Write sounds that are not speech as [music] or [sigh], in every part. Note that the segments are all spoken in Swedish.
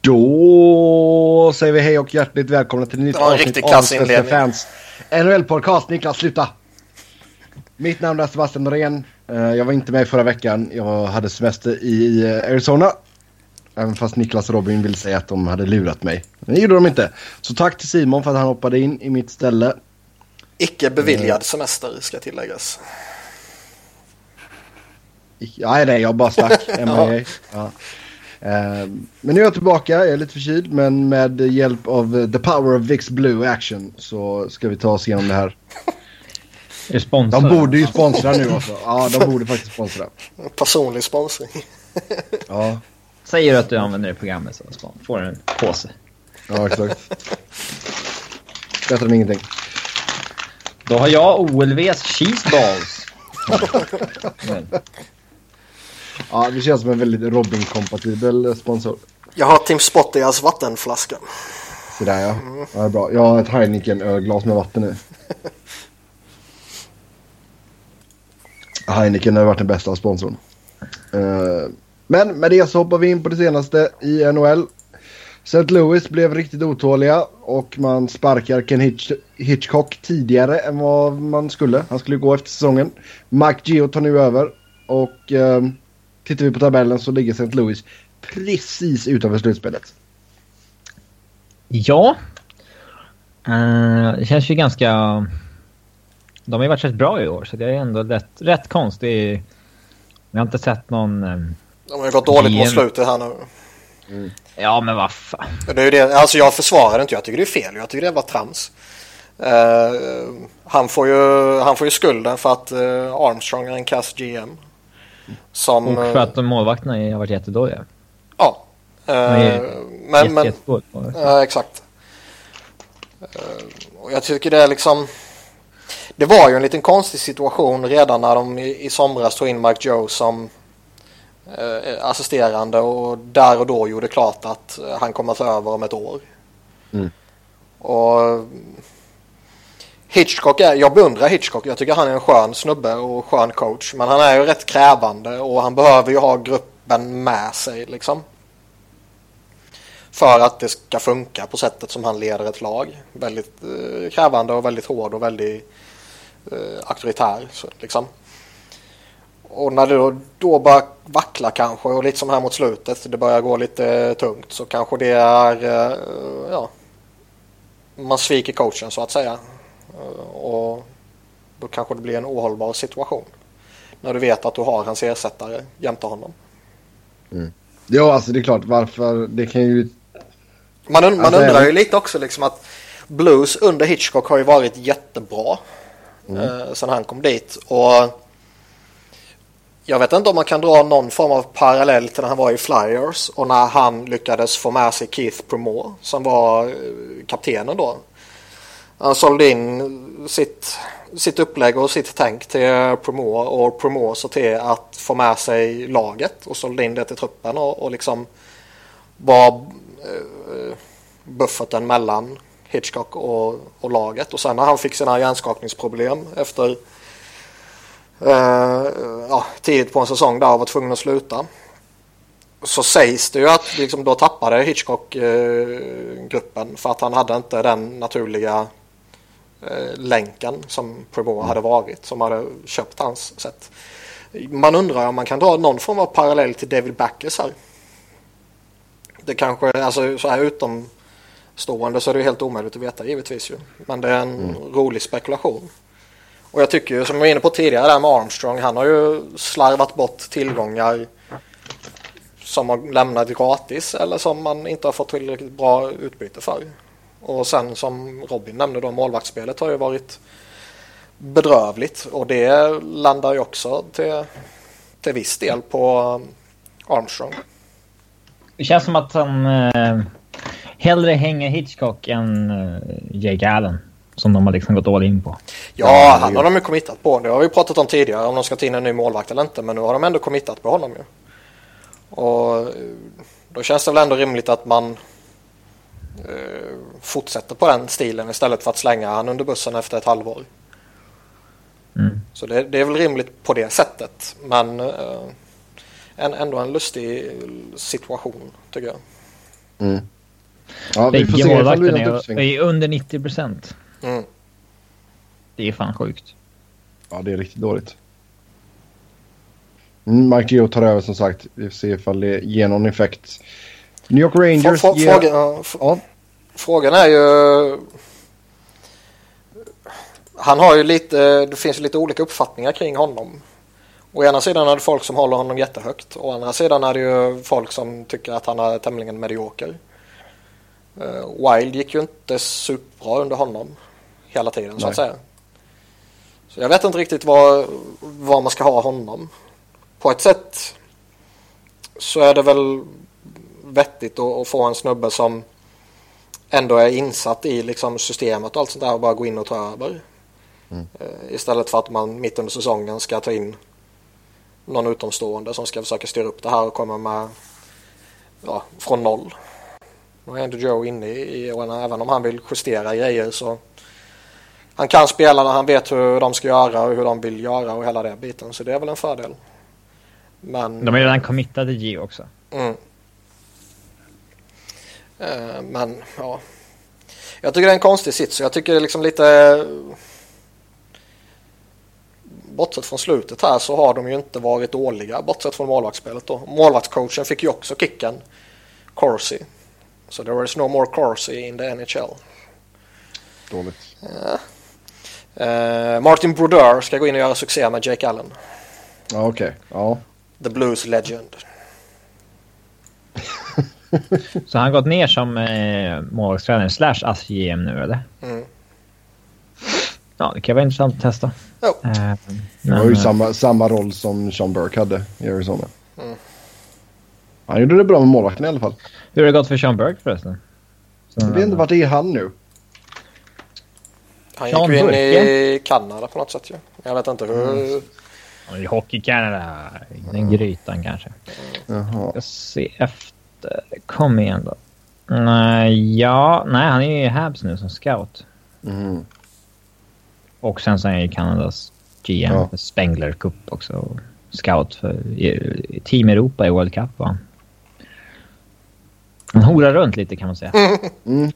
Då säger vi hej och hjärtligt välkomna till ett nytt en riktig klassinledning. fans NHL-podcast. Niklas, sluta! Mitt namn är Sebastian Norén. Eh, Jag var inte med förra veckan. Jag hade semester i Arizona. Även fast Niklas och Robin vill säga att de hade lurat mig. Men det gjorde de inte. Så tack till Simon för att han hoppade in i mitt ställe. Icke beviljad semester ska tilläggas. Nej, nej, jag bara stack. MIA. [laughs] ja. Eh, Men nu är jag tillbaka, jag är lite förkyld men med hjälp av eh, The Power of Vicks Blue Action så ska vi ta oss igenom det här. [laughs] Är sponsor? De borde ju sponsra nu också. Ja, de borde faktiskt sponsra. Personlig sponsring. [laughs] Ja, Säger du att du använder det programmet så får du en påse. ja exakt. Bättre än ingenting. Då har jag OLVs cheeseballs. [laughs] Ja, det känns som en väldigt Robin-kompatibel sponsor. Jag har Tim Spottias vattenflaska. Sådär ja. ja det är bra. Jag har ett Heineken-ölglas med vatten i. [laughs] Heineken har varit den bästa sponsorn. Eh, Men med det så hoppar vi in på det senaste i NHL. St. Louis blev riktigt otåliga och man sparkar Ken Hitch Hitchcock tidigare än vad man skulle. Han skulle gå efter säsongen. Mike Geo tar nu över och eh, tittar vi på tabellen så ligger St. Louis precis utanför slutspelet. ja. Eh, det känns ju ganska... De har ju varit rätt bra i år så det är ändå rätt, rätt konstigt. Vi har inte sett någon... eh, De har ju gått dåligt mot slutet här nu. Ja men vad fan. Det är ju det. Alltså jag försvarar det inte. Jag tycker det är fel. Jag tycker det var trams. Eh, han, får ju, han får ju skulden för att eh, Armstrong är en kass GM. Som... Och för eh, att de målvakterna har varit jättedåliga. Ja. Eh, men, men. Ja, exakt. Eh, Och jag tycker det är liksom... Det var ju en liten konstig situation redan när de i, i somras tog in Mike Joe som eh, assisterande och där och då gjorde klart att eh, han kommer att ta över om ett år. Mm. Och Hitchcock är, jag beundrar Hitchcock. Jag tycker han är en skön snubbe och skön coach. Men han är ju rätt krävande och han behöver ju ha gruppen med sig liksom. För att det ska funka på sättet som han leder ett lag. Väldigt eh, krävande och väldigt hård och väldigt eh, auktoritär. Så, liksom. Och när det då, då börjar vackla kanske och lite som här mot slutet. Det börjar gå lite tungt. Så kanske det är eh, ja, man sviker coachen så att säga. Eh, Och då kanske det blir en ohållbar situation. När du vet att du har hans ersättare jämte honom. Ja, alltså det är klart varför. Det kan ju... Man, und- man Alltså, undrar ju lite också liksom att Blues under Hitchcock har ju varit jättebra. Eh, sen han kom dit. Och jag vet inte om man kan dra någon form av parallell till när han var i Flyers och när han lyckades få med sig Keith Promore som var eh, kaptenen då. Han sålde in sitt, sitt upplägg och sitt tänk till Promore och Promore såg till att få med sig laget och sålde in det till truppen och, och liksom var eh, bufferten mellan Hitchcock och, och laget. Och sen när han fick sina hjärnskakningsproblem efter eh, ja, tidigt på en säsong där och var tvungen att sluta. Så sägs det ju att liksom, då tappade Hitchcock eh, gruppen för att han hade inte den naturliga länken som Primo hade varit som hade köpt hans sätt. Man undrar om man kan dra någon form av parallell till David Backes här. Det kanske, alltså så här utomstående så är det ju helt omöjligt att veta givetvis ju. Men det är en rolig spekulation. Och jag tycker ju som jag var inne på tidigare där med Armstrong, han har ju slarvat bort tillgångar som har lämnat gratis eller som man inte har fått tillräckligt bra utbyte för. Och sen som Robin nämnde då, målvaktsspelet har ju varit bedrövligt och det landar ju också till, till viss del på Armstrong. Det känns som att han eh, hellre hänger Hitchcock än eh, Jake Allen. Som de har liksom gått all in på. Ja, han har de ju committat på. Det har vi pratat om tidigare om de ska ta in en ny målvakt eller inte. Men nu har de ändå committat på honom ju. Och eh, då känns det väl ändå rimligt att man fortsätter på den stilen istället för att slänga han under bussen efter ett halvår. Mm. Så det, det är väl rimligt på det sättet. Men eh, en, ändå en lustig situation tycker jag. Mm. Ja, vi får se målvakterna är, är under 90 procent. Mm. Det är fan sjukt. Ja, det är riktigt dåligt. Mm, Mike Geo tar över som sagt. Vi får se ifall det ger någon effekt. New York Rangers Frå- frå- ger... Frågan, ja, frågan är ju... Han har ju lite, det finns ju lite olika uppfattningar kring honom. Å ena sidan är det folk som håller honom jättehögt. Å andra sidan är det ju folk som tycker att han är tämligen medioker. Eh, Wild gick ju inte superbra under honom hela tiden så Nej. att säga. Så jag vet inte riktigt var, var man ska ha honom. På ett sätt så är det väl vettigt att, att få en snubbe som ändå är insatt i liksom systemet och allt sånt där och bara gå in och ta över. Eh, Istället för att man mitt under säsongen ska ta in någon utomstående som ska försöka styra upp det här och komma med ja, från noll. Nu är ändå Joe inne i, och även om han vill justera grejer så han kan spela när han vet hur de ska göra och hur de vill göra och hela den biten så det är väl en fördel. Men, De är redan committade Gio också. Mm. Eh, men ja. Jag tycker det är en konstig sits. Jag tycker det är liksom lite... Bortsett från slutet här så har de ju inte varit dåliga. Bortsett från målvaktsspelet då. Målvaktscoachen fick ju också kicken. Corsi. Så there is no more Corsi in the NHL. dåligt. Eh, Martin Brodeur ska gå in och göra succé med Jake Allen. Ja, okej. Ja. The Blues Legend. [laughs] Så han har gått ner som eh, målvaktstränare slash ASS-GM nu eller? Mm. Ja, det kan vara intressant att testa. Jo. Eh, Det var ju eh, samma, samma roll som Sean Burke hade i Arizona. Mm. Han gjorde det bra med målvakten i alla fall. Hur har det gått för Sean Burke förresten? Så, Jag vet inte vart är han nu. Han Sean gick ju in Burke, i Kanada på något sätt ju. Jag vet inte hur... I Hockey Canada. Den grytan kanske. Jaha. Jag se efter. Kom igen då. Nej, ja, nej, han är ju i Habs nu som scout. Mhm. Och sen så är han ju Kanadas GM Ja. för Spengler Cup också. Och Scout för Team Europa i World Cup va? Han horar runt lite kan man säga. [laughs] Mm.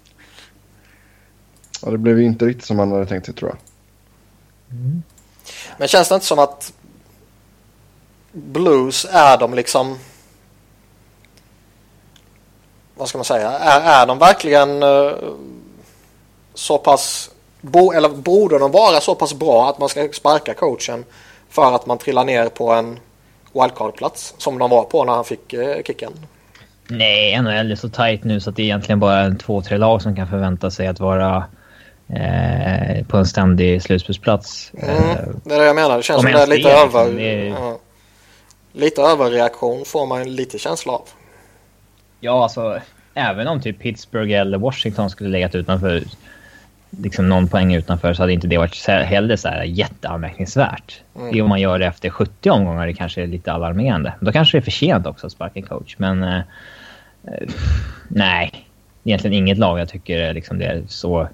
Ja, det blev ju inte riktigt som han hade tänkt sig tror jag. Men känns det inte som att Blues är de liksom... Vad ska man säga? Är, är de verkligen eh, så pass... Bo, eller borde de vara så pass bra att man ska sparka coachen för att man trillar ner på en wildcard-plats som de var på när han fick eh, kicken? Nej, NHL är så tight nu så att det är egentligen bara en två, tre lag som kan förvänta sig att vara eh, på en ständig slutspelsplats. Mm, Eh, det är det jag menar. Det känns om som det är lite liksom. över... Är- Ja, lite överreaktion får man lite känsla av. Ja, alltså även om typ Pittsburgh eller Washington skulle legat utanför, liksom någon poäng utanför, så hade inte det varit heller så här jätteanmärkningsvärt. Mm. Det om man gör det efter 70 omgångar, det kanske är lite alarmerande. Då kanske det är för sent också att sparka en coach, men eh, eh, nej. Egentligen inget lag jag tycker liksom det är så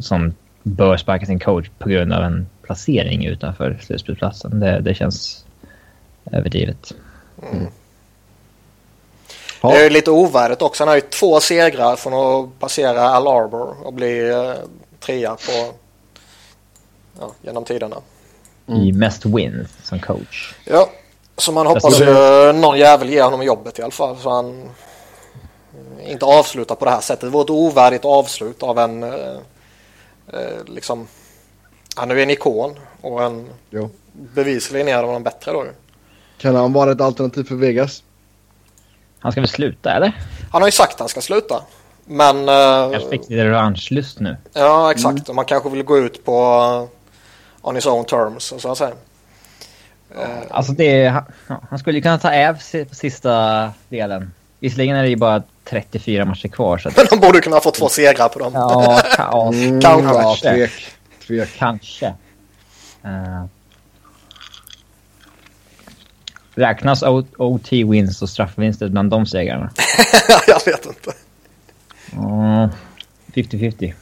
som bör sparka sin coach på grund av en placering utanför slutspelsplatsen. Det, det känns överdrivet. Ja. Det är ju lite ovärdigt också. Han har ju två segrar från att passera Al Arbor och bli eh, trea på ja, genom tiderna. I mest wins som coach. Ja, så man hoppas ju någon jävel ger honom jobbet i alla fall så han eh, inte avslutar på det här sättet. Det vore ett ovärdigt avslut av en eh, eh, liksom han är ju en ikon och en Jo. bevisligen är de de bättre då. Kan han vara ett alternativ för Vegas? Han ska väl sluta, eller? Han har ju sagt att han ska sluta. Men eh, Kanske fick lite revanschlust nu. Ja, exakt. Och man kanske vill gå ut på uh, on his own terms, så att säga. Eh, Alltså det... Han, ja, han skulle ju kunna ta Äv si- på sista delen. Visserligen är det ju bara 34 matcher kvar så att... Men de borde kunna få två segrar på dem. Ja, ka- [laughs] Mm, Kanske. Ja, tvek. tvek. kanske. Uh, räknas O- OT wins och straffvinster bland de segrarna? [laughs] jag vet inte. Ja, 50-50.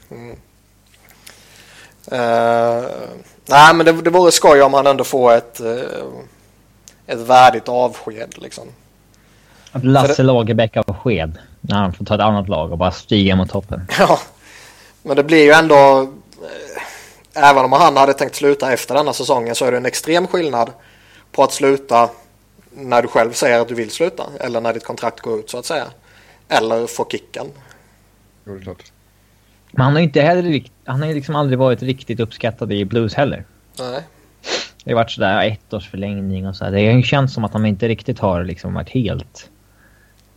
Eh, nej, men det, det vore skoj om han ändå får ett, eh, ett värdigt avsked. Liksom. Att Lasse Lagerbäck av sked när han får ta ett annat lag och bara stiga mot toppen. [laughs] Ja, men det blir ju ändå... eh, Även om han hade tänkt sluta efter denna säsongen så är det en extrem skillnad på att sluta när du själv säger att du vill sluta eller när ditt kontrakt går ut så att säga. Eller få kicken. Jo, det är klart. Men han har ju inte heller han har ju liksom aldrig varit riktigt uppskattad i Blues heller. Nej. Det har varit sådär ett års förlängning och så. Det har ju känts som att de inte riktigt har liksom varit helt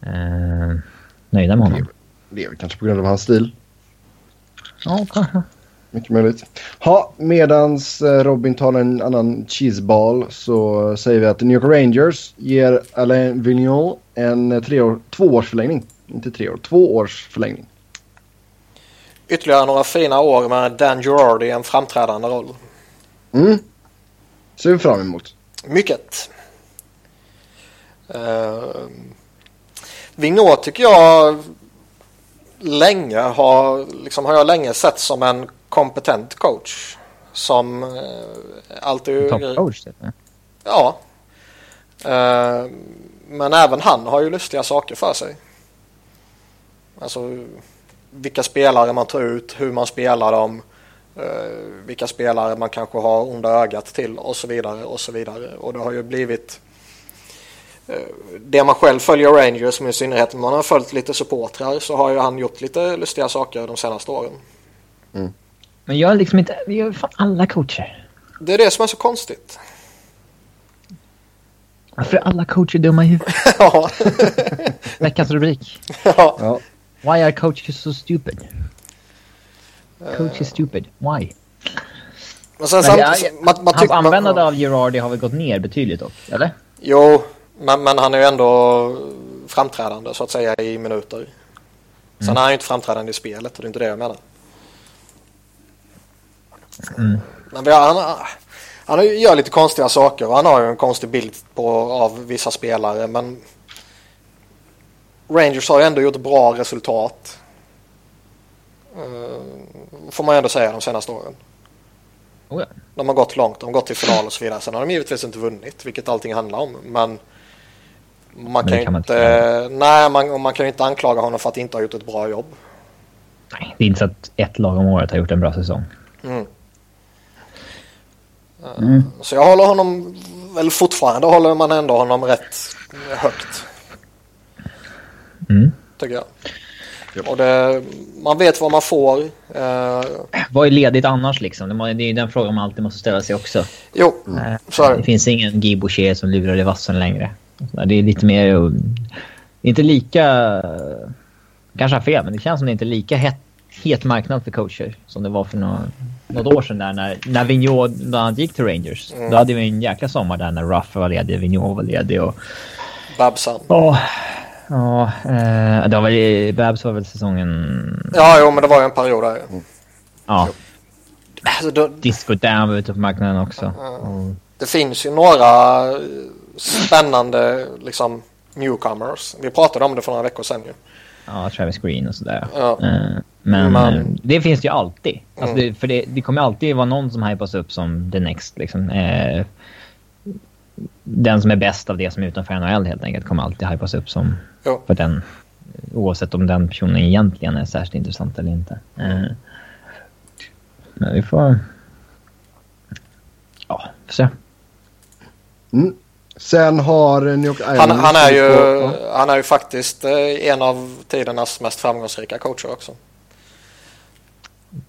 eh, nöjda med honom. Det är väl kanske på grund av hans stil. Ja, kanske. Mycket möjligt. Ha, medans eh, Robin tar en annan cheeseball så säger vi att New York Rangers ger Alain Vigneault en eh, treår, tvåårsförlängning. Inte tre år, två års förlängning. Ytterligare några fina år med Dan Girardi i en framträdande roll. Mm. Ser vi fram emot. Mycket. Uh, Vignot tycker jag länge har, liksom har jag länge sett som en kompetent coach. Som uh, alltid... Toppcoach typ. Ja. Uh, men även han har ju lustiga saker för sig. Alltså vilka spelare man tar ut, hur man spelar dem, eh, vilka spelare man kanske har onda ögat till och så vidare och så vidare. Och det har ju blivit eh, det man själv följer Rangers, men i synnerhet om man har följt lite supportrar så har ju han gjort lite lustiga saker de senaste åren. Men jag är liksom inte... Vi gör fan alla coacher. Det är det som är så konstigt. Varför är alla coacher dumma i huvudet? [laughs] ja. [laughs] Veckans rubrik. ja. Ja. Why are coaches so stupid? Coach is stupid. Why? Men sen, Men samt, jag- man, man Hans tycker- man- användande av Girardi har väl gått ner betydligt dock, eller? Jo, men, men han är ju ändå framträdande så att säga i minuter. Sen är han ju inte framträdande i spelet och det är inte det jag menar. Men vi har, han, han gör lite konstiga saker och han har ju en konstig bild på, av vissa spelare men Rangers har ju ändå gjort bra resultat. Uh, får man ju ändå säga de senaste åren. Oh ja. De har gått långt, de har gått till final och så vidare. Sen har de givetvis inte vunnit, vilket allting handlar om. Men man kan ju inte, inte nej, man, man kan inte anklaga honom för att inte ha gjort ett bra jobb. Nej, det är inte så att ett lag om året har gjort en bra säsong. Mm. Så jag håller honom, eller fortfarande håller man ändå honom rätt högt. Mm. Tycker jag. Och det, man vet vad man får. Eh, Vad är ledigt annars liksom? Det är ju den frågan man alltid måste ställa sig också. jo, Det det. finns ingen Guy Boucher som lurar i vassen längre. Det är lite mer... Inte lika... Kanske har fel, men det känns som det inte är lika het, het marknad för coacher som det var för några, något år sedan där när, när Vigneault bland annat gick till Rangers. Då hade vi en jäkla sommar där när Ruff var ledig, Vigneault var ledig och... Babsan. Åh, Ja, eh, det var väl... Babs var väl säsongen... Ja, jo, men det var ju en period där. Ja, Alltså, då, Disco var ute på marknaden också. det finns ju några spännande liksom, newcomers. Vi pratade om det för några veckor sedan ju. Ja, Travis Green och sådär. Ja. Eh, Men Men- eh, det finns ju alltid. Alltså Mm. det, för det, det kommer alltid vara någon som hypas upp som the next. Liksom. Eh, den som är bäst av det som är utanför NHL helt enkelt kommer alltid hypas upp som Jo. för den. Oavsett om den personen egentligen är särskilt intressant eller inte. Eh, men vi får... Ja, får se. Mm. Sen har New York Han, Islanders... han, är ju, Ja. han är ju faktiskt eh, en av tidernas mest framgångsrika coacher också.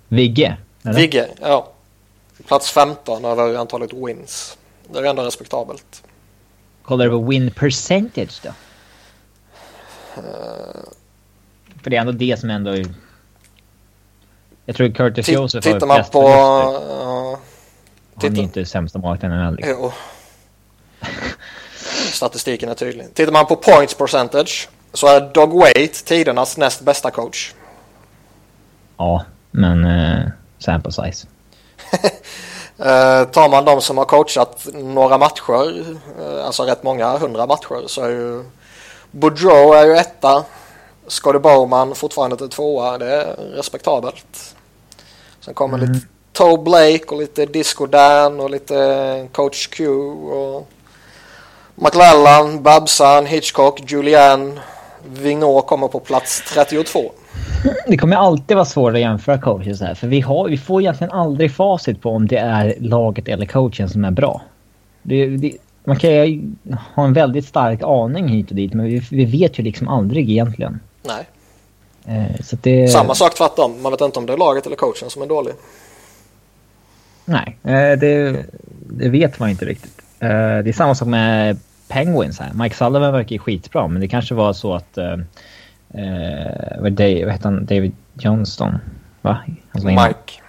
Vigge? eller? Vigge, ja. Plats 15 över antalet wins. Det är ändå respektabelt. Kollar du på win percentage då? För det är ändå det som ändå... är- Jag tror Curtis Joseph har tittar man på... ja, Han är titta- inte sämsta målvakten NHL. Liksom. jo. [laughs] Statistiken är tydlig. Tittar man på points percentage så är Dog Waite tidernas näst bästa coach. Ja, men uh, sample size. [laughs] Eh, tar man de som har coachat några matcher, eh, alltså rätt många hundra matcher, så är ju Boudreau är ju etta. Scotty Bowman fortfarande till tvåa. Det är respektabelt. Sen kommer lite Toe Blake och lite Disco Dan och lite Coach Q och McLellan, Babsan, Hitchcock, Julian, Vignot kommer på plats 32. Det kommer alltid vara svårt att jämföra coacher här. För vi, har, vi får egentligen aldrig facit på om det är laget eller coachen som är bra. Det, det, man kan ju ha en väldigt stark aning hit och dit men vi, vi vet ju liksom aldrig egentligen. Nej. Eh, det... Samma sak tvärtom. Man vet inte om det är laget eller coachen som är dålig. Nej, eh, det, det vet man inte riktigt. Eh, det är samma sak med Penguins här. Mike Sullivan verkar ju skitbra men det kanske var så att... Eh, eh vad, Dave, vad heter han? David Johnston? Va? Mike.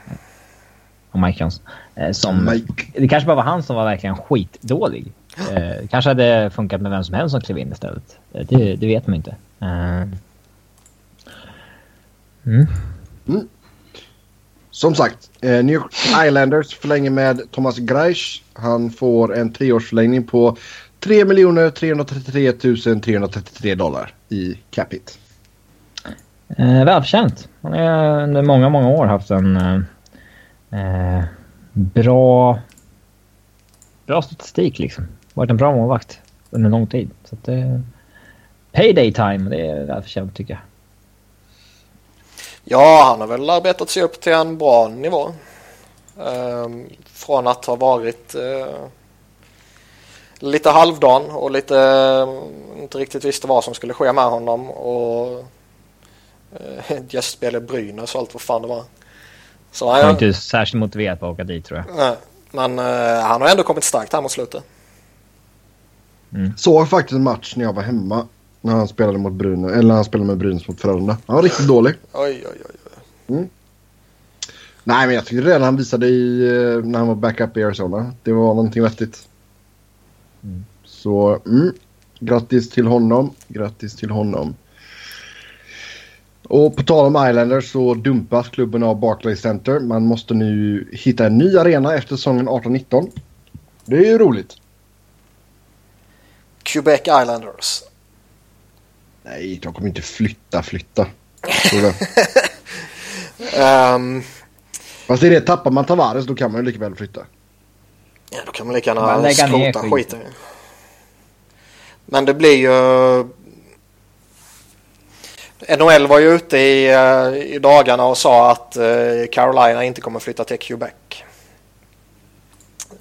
Och Mike Johnson. Eh, som, Mike. Det kanske bara var han som var verkligen skitdålig. Eh, kanske hade funkat med vem som helst som klev in istället. Eh, det, det vet man inte. Mm. Mm. Som sagt, Eh, New York Islanders förlänger med Thomas Greisch. Han får en treårsförlängning på 3 333 333 dollar i capita. Eh, välförtjänt. Han har under många, många år haft en eh, eh, bra, bra statistik liksom. Varit en bra målvakt under lång tid. Så att, eh, payday time, det är välförtjänt tycker jag. Ja, han har väl arbetat sig upp till en bra nivå. Ehm, från att ha varit eh, lite halvdan och lite eh, inte riktigt visste vad som skulle ske med honom och eh, [laughs] gästspel i Brynäs och allt vad fan det var. Så han är inte särskilt motiverad på att åka dit tror jag. Nej, men uh, han har ändå kommit starkt här mot slutet. Mm. Såg faktiskt en match när jag var hemma. När han spelade mot Brynäs, eller när han spelade med Brynäs mot Frölunda. Han var riktigt dålig. Oj, oj, oj. Mm. Nej, men jag tyckte redan han visade i, eh, när han var backup i Arizona. Det var någonting vettigt. Mm. Så, mm. Grattis till honom. Grattis till honom. Och på tal om Islanders så dumpas klubben av Barclays Center. Man måste nu hitta en ny arena efter säsongen 18-19. Det är ju roligt. Quebec Islanders. Nej, de kommer inte flytta, flytta. um, [laughs] Fast i det tappar man Tavares då kan man ju lika väl flytta. Ja, då kan man lika gärna skrota skiten. Men det blir ju NHL var ju ute i, eh, i dagarna och sa att eh, Carolina inte kommer flytta till Quebec.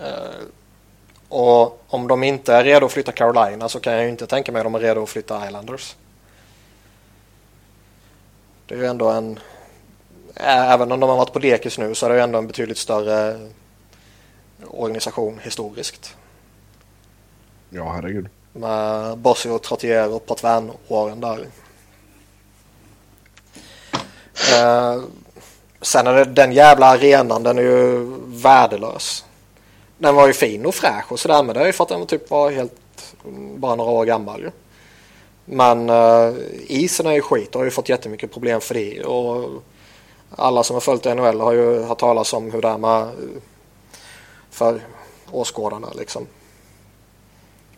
Eh, och om de inte är redo att flytta Carolina så kan jag ju inte tänka mig att de är redo att flytta Islanders. Det är ju ändå en... Även om de har varit på dekis nu så är det ju ändå en betydligt större organisation historiskt. Ja, herregud. Med Bossy och Trottier och Potvin-åren där. Eh, sen är det den jävla arenan, den är ju värdelös. Den var ju fin och fräsch och sådär men det är ju för att den typ var helt bara några år gammal ju. Men uh, isen är ju skit och har ju fått jättemycket problem för det. Och alla som har följt NHL har ju hört talas om hur det är med eh, för åskådarna liksom.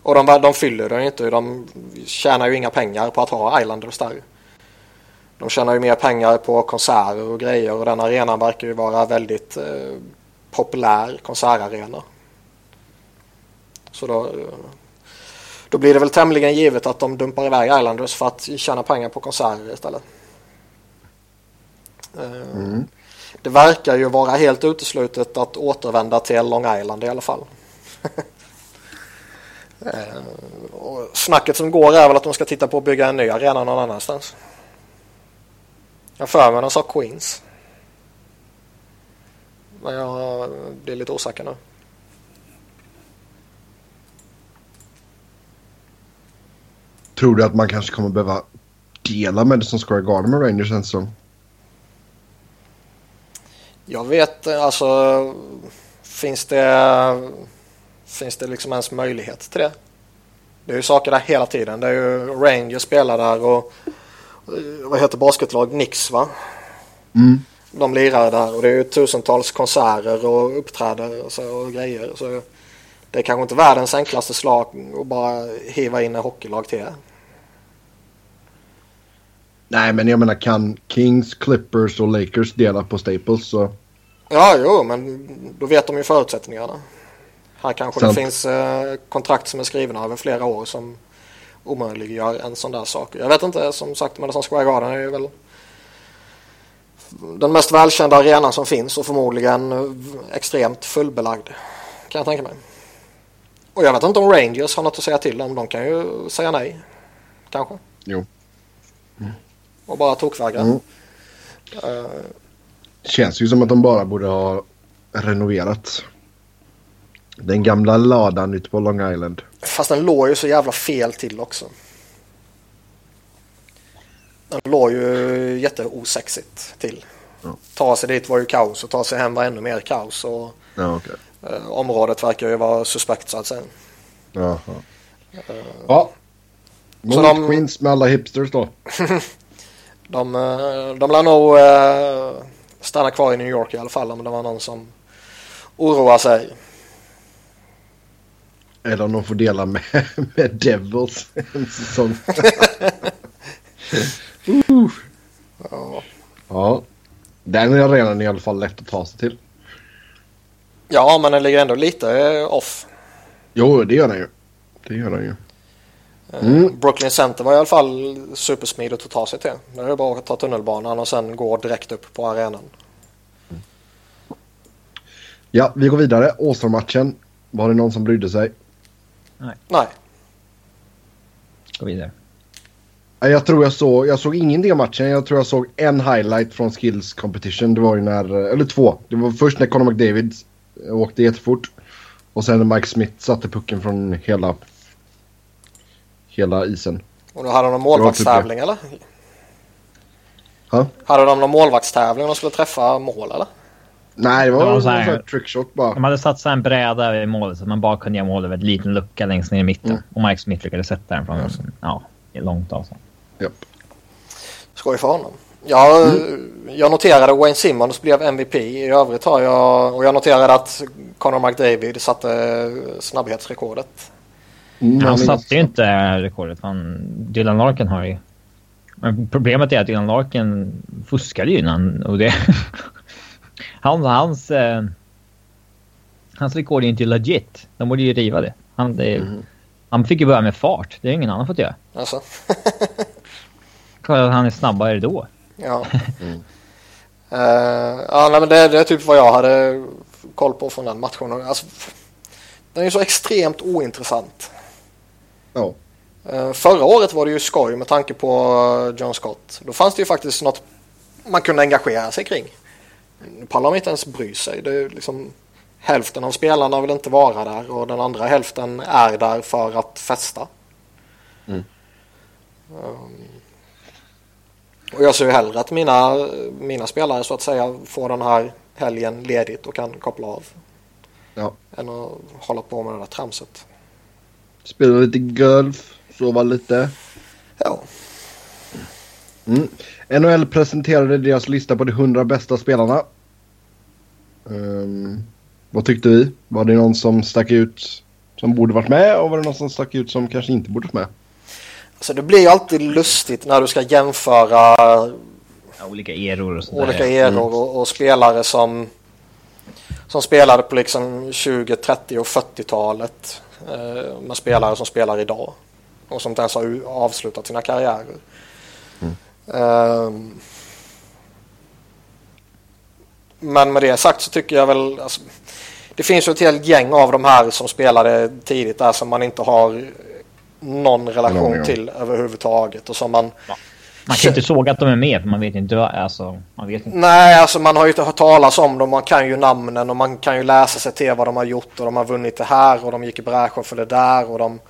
Och de, de fyller den ju inte. De tjänar ju inga pengar på att ha Islanders där. De tjänar ju mer pengar på konserter och grejer och den arenan verkar ju vara väldigt eh, populär konsertarena. Så då, eh, då blir det väl tämligen givet att de dumpar iväg Islanders för att tjäna pengar på konserter istället. Eh, mm. Det verkar ju vara helt uteslutet att återvända till Long Island i alla fall. [laughs] Eh, och snacket som går är väl att de ska titta på att bygga en ny arena någon annanstans. Jag för mig de sa Queens. Men jag blir lite osäker nu. Tror du att man kanske kommer behöva dela Madison Square Garden med Rangers en säsong? Jag vet alltså. Finns det, finns det liksom ens möjlighet till det? Det är ju saker där hela tiden. Det är ju Rangers spelar där och vad heter basketlag? Nix va? Mm. De lirar där och det är ju tusentals konserter och uppträder och, så, och grejer. Så det är kanske inte världens enklaste slag att bara hiva in en hockeylag till. Nej, men jag menar kan Kings, Clippers och Lakers dela på Staples så... Ja, jo, men då vet de ju förutsättningarna. Här kanske Sant. det finns eh, kontrakt som är skrivna över flera år som omöjliggör en sån där sak. Jag vet inte, som sagt Madison Square Garden är ju väl den mest välkända arenan som finns och förmodligen extremt fullbelagd. Kan jag tänka mig. Och jag vet inte om Rangers har något att säga till om. De kan ju säga nej. Kanske. Jo. Och bara tokvägra. Mm. Uh, Känns ju som att de bara borde ha renoverat. Den gamla ladan ute på Long Island. Fast den låg ju så jävla fel till också. Den låg ju jätteosexigt till. Ja. Ta sig dit var ju kaos och ta sig hem var ännu mer kaos. Och, ja, okay. eh, området verkar ju vara suspekt så att säga. Jaha. Uh, ja. Mot de, Queens med alla hipsters då. [laughs] de, eh, de lär nog uh, stanna kvar i New York i alla fall om det var någon som oroar sig. Eller om de får dela med, [laughs] med Devils en säsong. uh. [laughs] ja. ja. Den är redan i alla fall lätt att ta sig till. Ja, men den ligger ändå lite off. Jo, det gör den ju. Det gör den ju. Eh, mm. Brooklyn Center var i alla fall supersmidigt att ta sig till. Det är bara att ta tunnelbanan och sen gå direkt upp på arenan. Ja, vi går vidare. Åström-matchen. Var det någon som brydde sig? Nej. Nej. Gå vidare. Jag tror jag såg, jag såg ingenting av matchen. Jag tror jag såg en highlight från Skills Competition. Det var ju när, eller två. Det var först när Conor McDavid åkte jättefort. Och sen när Mike Smith satte pucken från hela, hela isen. Och då hade de någon målvaktstävling typ eller? Ha? Hade de någon målvaktstävling och de skulle träffa mål eller? Nej, det var, det var så här, en trickshot bara. De hade satt en bräda i målet så att man bara kunde göra mål över en liten lucka längst ner i mitten. Mm. Och Mike Smith lyckades sätta den från mm. ja, långt avstånd. Skoj för honom. Jag, mm. jag noterade Wayne Simmons blev MVP. I övrigt har jag... Och jag noterade att Conor McDavid satte snabbhetsrekordet. Mm, han satte ju inte rekordet. Han, Dylan Larkin har ju... Men problemet är att Dylan Larkin fuskade ju innan och det... [laughs] han, hans... Eh, hans rekord är inte legit. De borde ju riva det. Han, det, mm. han fick ju börja med fart. Det har ingen annan fått göra. Alltså. [laughs] Klart att han är snabbare då. Ja. [laughs] Mm. Uh, ja, nej, men det, det, är typ vad jag hade koll på från den matchen. Alltså, den är ju så extremt ointressant. Ja. Uh, förra året var det ju skoj med tanke på uh, John Scott. Då fanns det ju faktiskt något man kunde engagera sig kring. Nu pallar man inte ens bry sig. Det är liksom, hälften av spelarna vill inte vara där och den andra hälften är där för att festa. Mm. Um, och jag ser ju hellre att mina, mina spelare så att säga får den här helgen ledigt och kan koppla av. Ja. Än att hålla på med det där tramset. Spela lite golf, sova lite. Ja. Mm. NHL presenterade deras lista på de 100 bästa spelarna. Um, vad tyckte vi? Var det någon som stack ut som borde varit med och var det någon som stack ut som kanske inte borde varit med? Alltså det blir ju alltid lustigt när du ska jämföra ja, olika eror och sådär. Olika eror mm. och, och, spelare som, som spelade på liksom 20, 30 och 40-talet eh, med spelare som spelar idag och som inte ens har avslutat sina karriärer. Mm. Um, men med det sagt så tycker jag väl alltså, det finns ju ett helt gäng av de här som spelade tidigt där som man inte har någon relation någon till överhuvudtaget och som man ja. Man kan inte såga att de är med för man vet inte. Alltså, man vet inte. Nej, alltså man har ju inte hört talas om dem. Man kan ju namnen och man kan ju läsa sig till vad de har gjort och de har vunnit det här och de gick i bräschen för det där och de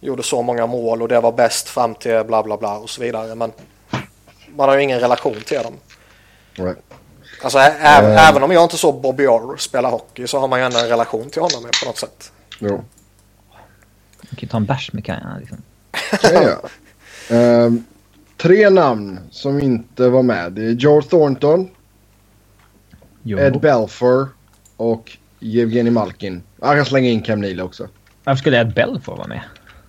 gjorde så många mål och det var bäst fram till bla bla bla och så vidare. Men man har ju ingen relation till dem. Right. Alltså ä- uh, även om jag inte så Bobby Orr spelar hockey så har man ju ändå en relation till honom på något sätt. Jo. Man kan ju ta en bärs med Kajan liksom. ja, ja. Uh, [laughs] tre namn som inte var med. Det är Joe Thornton. Jo. Ed Belfour och Evgeni Malkin. Jag kan slänga in Cam Neal också. Varför skulle Ed Belfour vara med?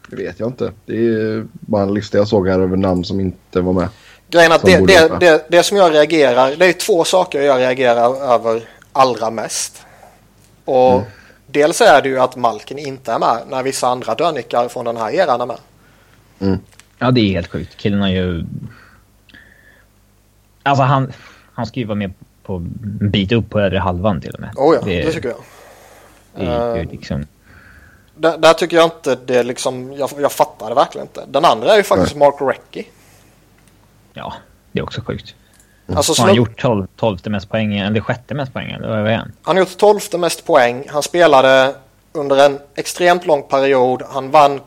Det vet jag inte. Det är bara en lista jag såg här över namn som inte var med. Grejen att det, det, det, det, som jag reagerar, det är två saker jag reagerar över allra mest. Och mm. dels är det ju att Malkin inte är med när vissa andra dönickar från den här eran är med. Mm. Ja, det är helt sjukt. Killen har ju... Alltså han, han ska ju vara med på en bit upp på övre halvan till och med. Oh ja, det, det tycker jag. Det är ju liksom... Där, där, tycker jag inte det liksom, jag, jag fattar det verkligen inte. Den andra är ju faktiskt. Mark Recchi. Ja, det är också sjukt. Mm. Alltså, har han gjort 12, 12 mest poäng, eller sjätte mest poäng? Eller vad är han? han har gjort 12 mest poäng. Han spelade under en extremt lång period. Han vann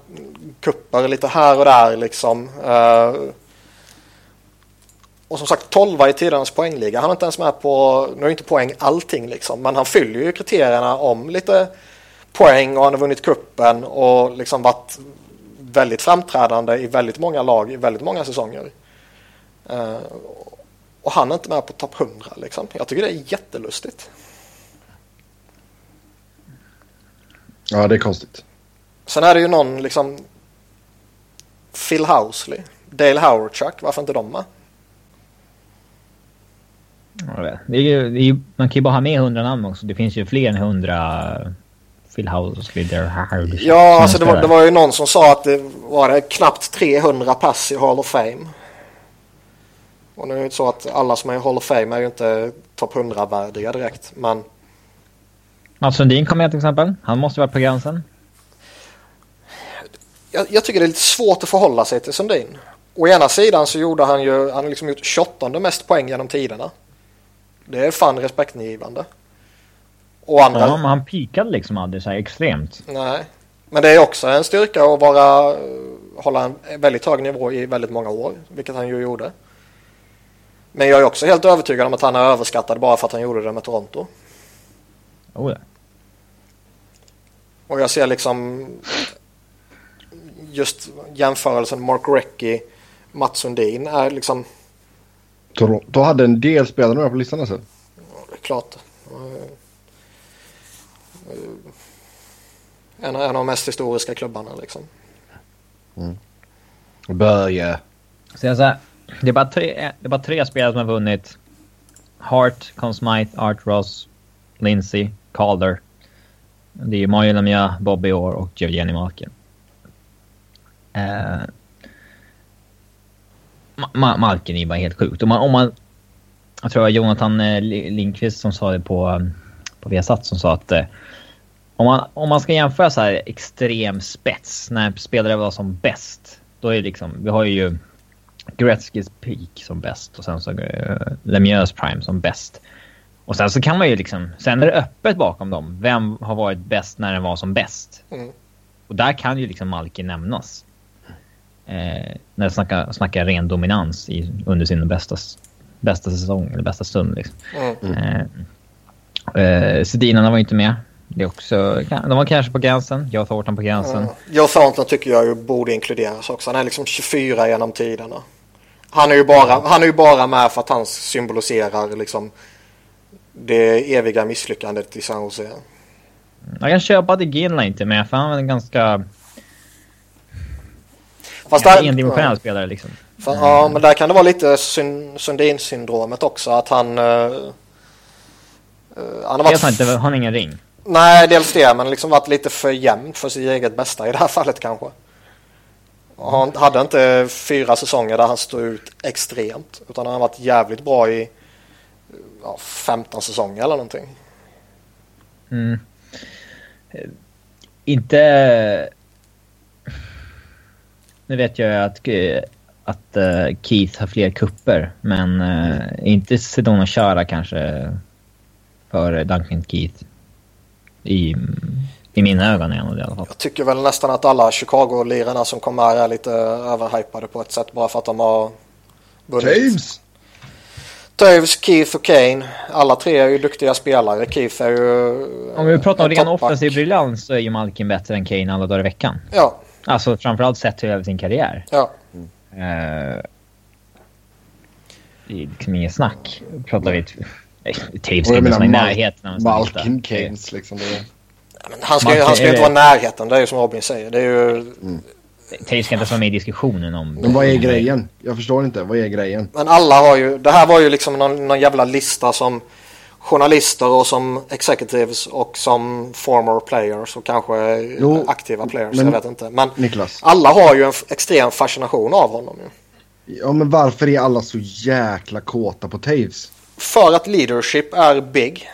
kupper lite här och där liksom. Uh, och som sagt 12 i tidernas poängliga. Han är inte ens med på, nu är inte poäng allting liksom, men han fyller ju kriterierna om lite poäng och han har vunnit kuppen och liksom varit väldigt framträdande i väldigt många lag i väldigt många säsonger. Uh, och han är inte med på topp 100 liksom. Jag tycker det är jättelustigt. Ja, det är konstigt. Sen är det ju någon liksom Phil Housley, Dale Howardchuck, varför inte de med? Ju, man kan ju bara ha med 100 namn också. Det finns ju fler än 100 Phil Housley, Dale Howardchuck. Ja, alltså det var, det var ju någon som sa att det var det knappt 300 pass i Hall of Fame. Och nu är det inte så att alla som är i Hall of Fame är ju inte topp 100-värdiga direkt, men... Mats Sundin kom med till exempel. Han måste vara på gränsen. Jag, jag, tycker det är lite svårt att förhålla sig till Sundin. Å ena sidan så gjorde han ju, han har liksom gjort 28 mest poäng genom tiderna. Det är fan respektingivande. Och andra... Ja, men han pikade liksom aldrig så här extremt. Nej. Men det är också en styrka att vara, hålla en väldigt hög nivå i väldigt många år, vilket han ju gjorde. Men jag är också helt övertygad om att han är överskattad bara för att han gjorde det med Toronto. Oh ja. Och jag ser liksom just jämförelsen Mark Recchi, Mats Sundin är liksom... Toronto hade en del spelare med på listan alltså? Ja, det är klart. En, en av de mest historiska klubbarna liksom. Mm. Börje. Så jag säger det är bara tre, det är bara tre spelare som har vunnit. Hart, Conn Smythe, Art Ross, Lindsey, Calder. Det är Mario Lemieux, Bobby Orr och Jevgenij Malkin. Uh, Ma Malkin är bara helt sjukt. Om man, om man, jag tror det var Jonathan eh, Lindqvist som sa det på, på Viasat som sa att uh, om, man, om man ska jämföra så här extrem spets när spelare var som bäst. Då är det liksom, vi har ju Gretzkys peak som bäst och sen så uh, Lemieux prime som bäst. Och sen så kan man ju liksom, sen är det öppet bakom dem. Vem har varit bäst när den var som bäst? Mm. Och där kan ju liksom Malkin nämnas. Eh, när jag snackar, snackar ren dominans i, under sin bästa, bästa säsong eller bästa stund. Liksom. Mm. Eh, eh, Sedinarna var inte med. Det också, de var kanske på gränsen. Joe Thornton på gränsen. Mm. Joe Thornton tycker jag ju borde inkluderas också. Han är liksom 24 genom tiderna. Han är ju bara, han är ju bara med för att han symboliserar liksom det eviga misslyckandet i San Jose. Jag kan köpa att Ginla inte med för han är en ganska... Fast där, endimensionell ja. spelare liksom. För, mm. Ja, men där kan det vara lite Sundin-syndromet också. Att han... Uh, han har varit... Han, inte, han har ingen ring. Nej, dels det. Men liksom varit lite för jämnt för sitt eget bästa i det här fallet kanske. Han hade inte fyra säsonger där han stod ut extremt. Utan han har varit jävligt bra i ja, 15 säsonger eller någonting. Mm. Inte... Nu vet jag att, att uh, Keith har fler kupper men uh, inte Sedona Chara kanske för Duncan Keith i i mina ögon är han det i alla fall. Jag tycker väl nästan att alla Chicago-lirarna som kommer här är lite överhypade på ett sätt bara för att de har vunnit. James! Taves, Keith och Kane. Alla tre är ju duktiga spelare. Keith är ju... Om vi pratar om ren offensiv briljans så är ju Malkin bättre än Kane alla dagar i veckan. Ja. Alltså framförallt sett över sin karriär. Ja. Mm. Uh, det är liksom inget snack. Pratar vi... Taves är inte i närheten. Malkin, Keynes liksom. Det men han ska, ju, han ska ju inte vara i närheten, det är ju som Robin säger. Det är ju... Mm. Taves ska inte vara med i diskussionen om... Men vad är grejen? Jag förstår inte. Vad är grejen? Men alla har ju... Det här var ju liksom någon, någon jävla lista som journalister och som executives och som former players och kanske jo, aktiva players. Men, jag vet inte. Men Niklas. alla har ju en extrem fascination av honom. Ju. Ja, men varför är alla så jäkla kåta på Taves? För att leadership är big.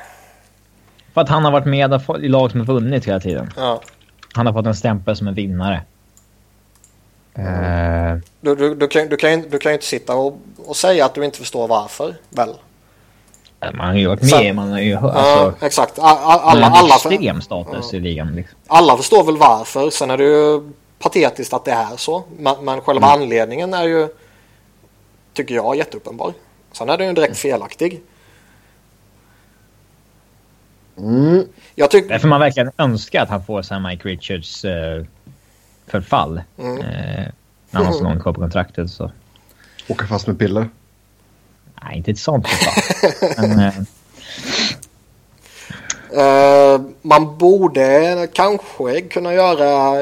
För att han har varit med i lag som har vunnit hela tiden. Ja. Han har fått en stämpel som en vinnare. Mm. Uh... Du, du, du, kan, du, kan, du kan ju inte sitta och, och säga att du inte förstår varför, väl? Man har ju varit med, Så, man har ju hört. Alltså, ja, exakt. Alla, alla, alla, extrem status ja. i ligan. Liksom. Alla förstår väl varför. Sen är det ju patetiskt att det är så. Men, men själva mm. anledningen är ju, tycker jag, jätteuppenbar. Sen är den ju direkt mm. felaktig. Mm. Jag tycker... Därför man verkligen önskar att han får så Mike Richards uh, förfall. Mm. Uh, när han har så långt kvar på kontraktet. Så. Åka fast med piller? Nej, inte ett sånt. [laughs] Men, uh... Uh, man borde kanske kunna göra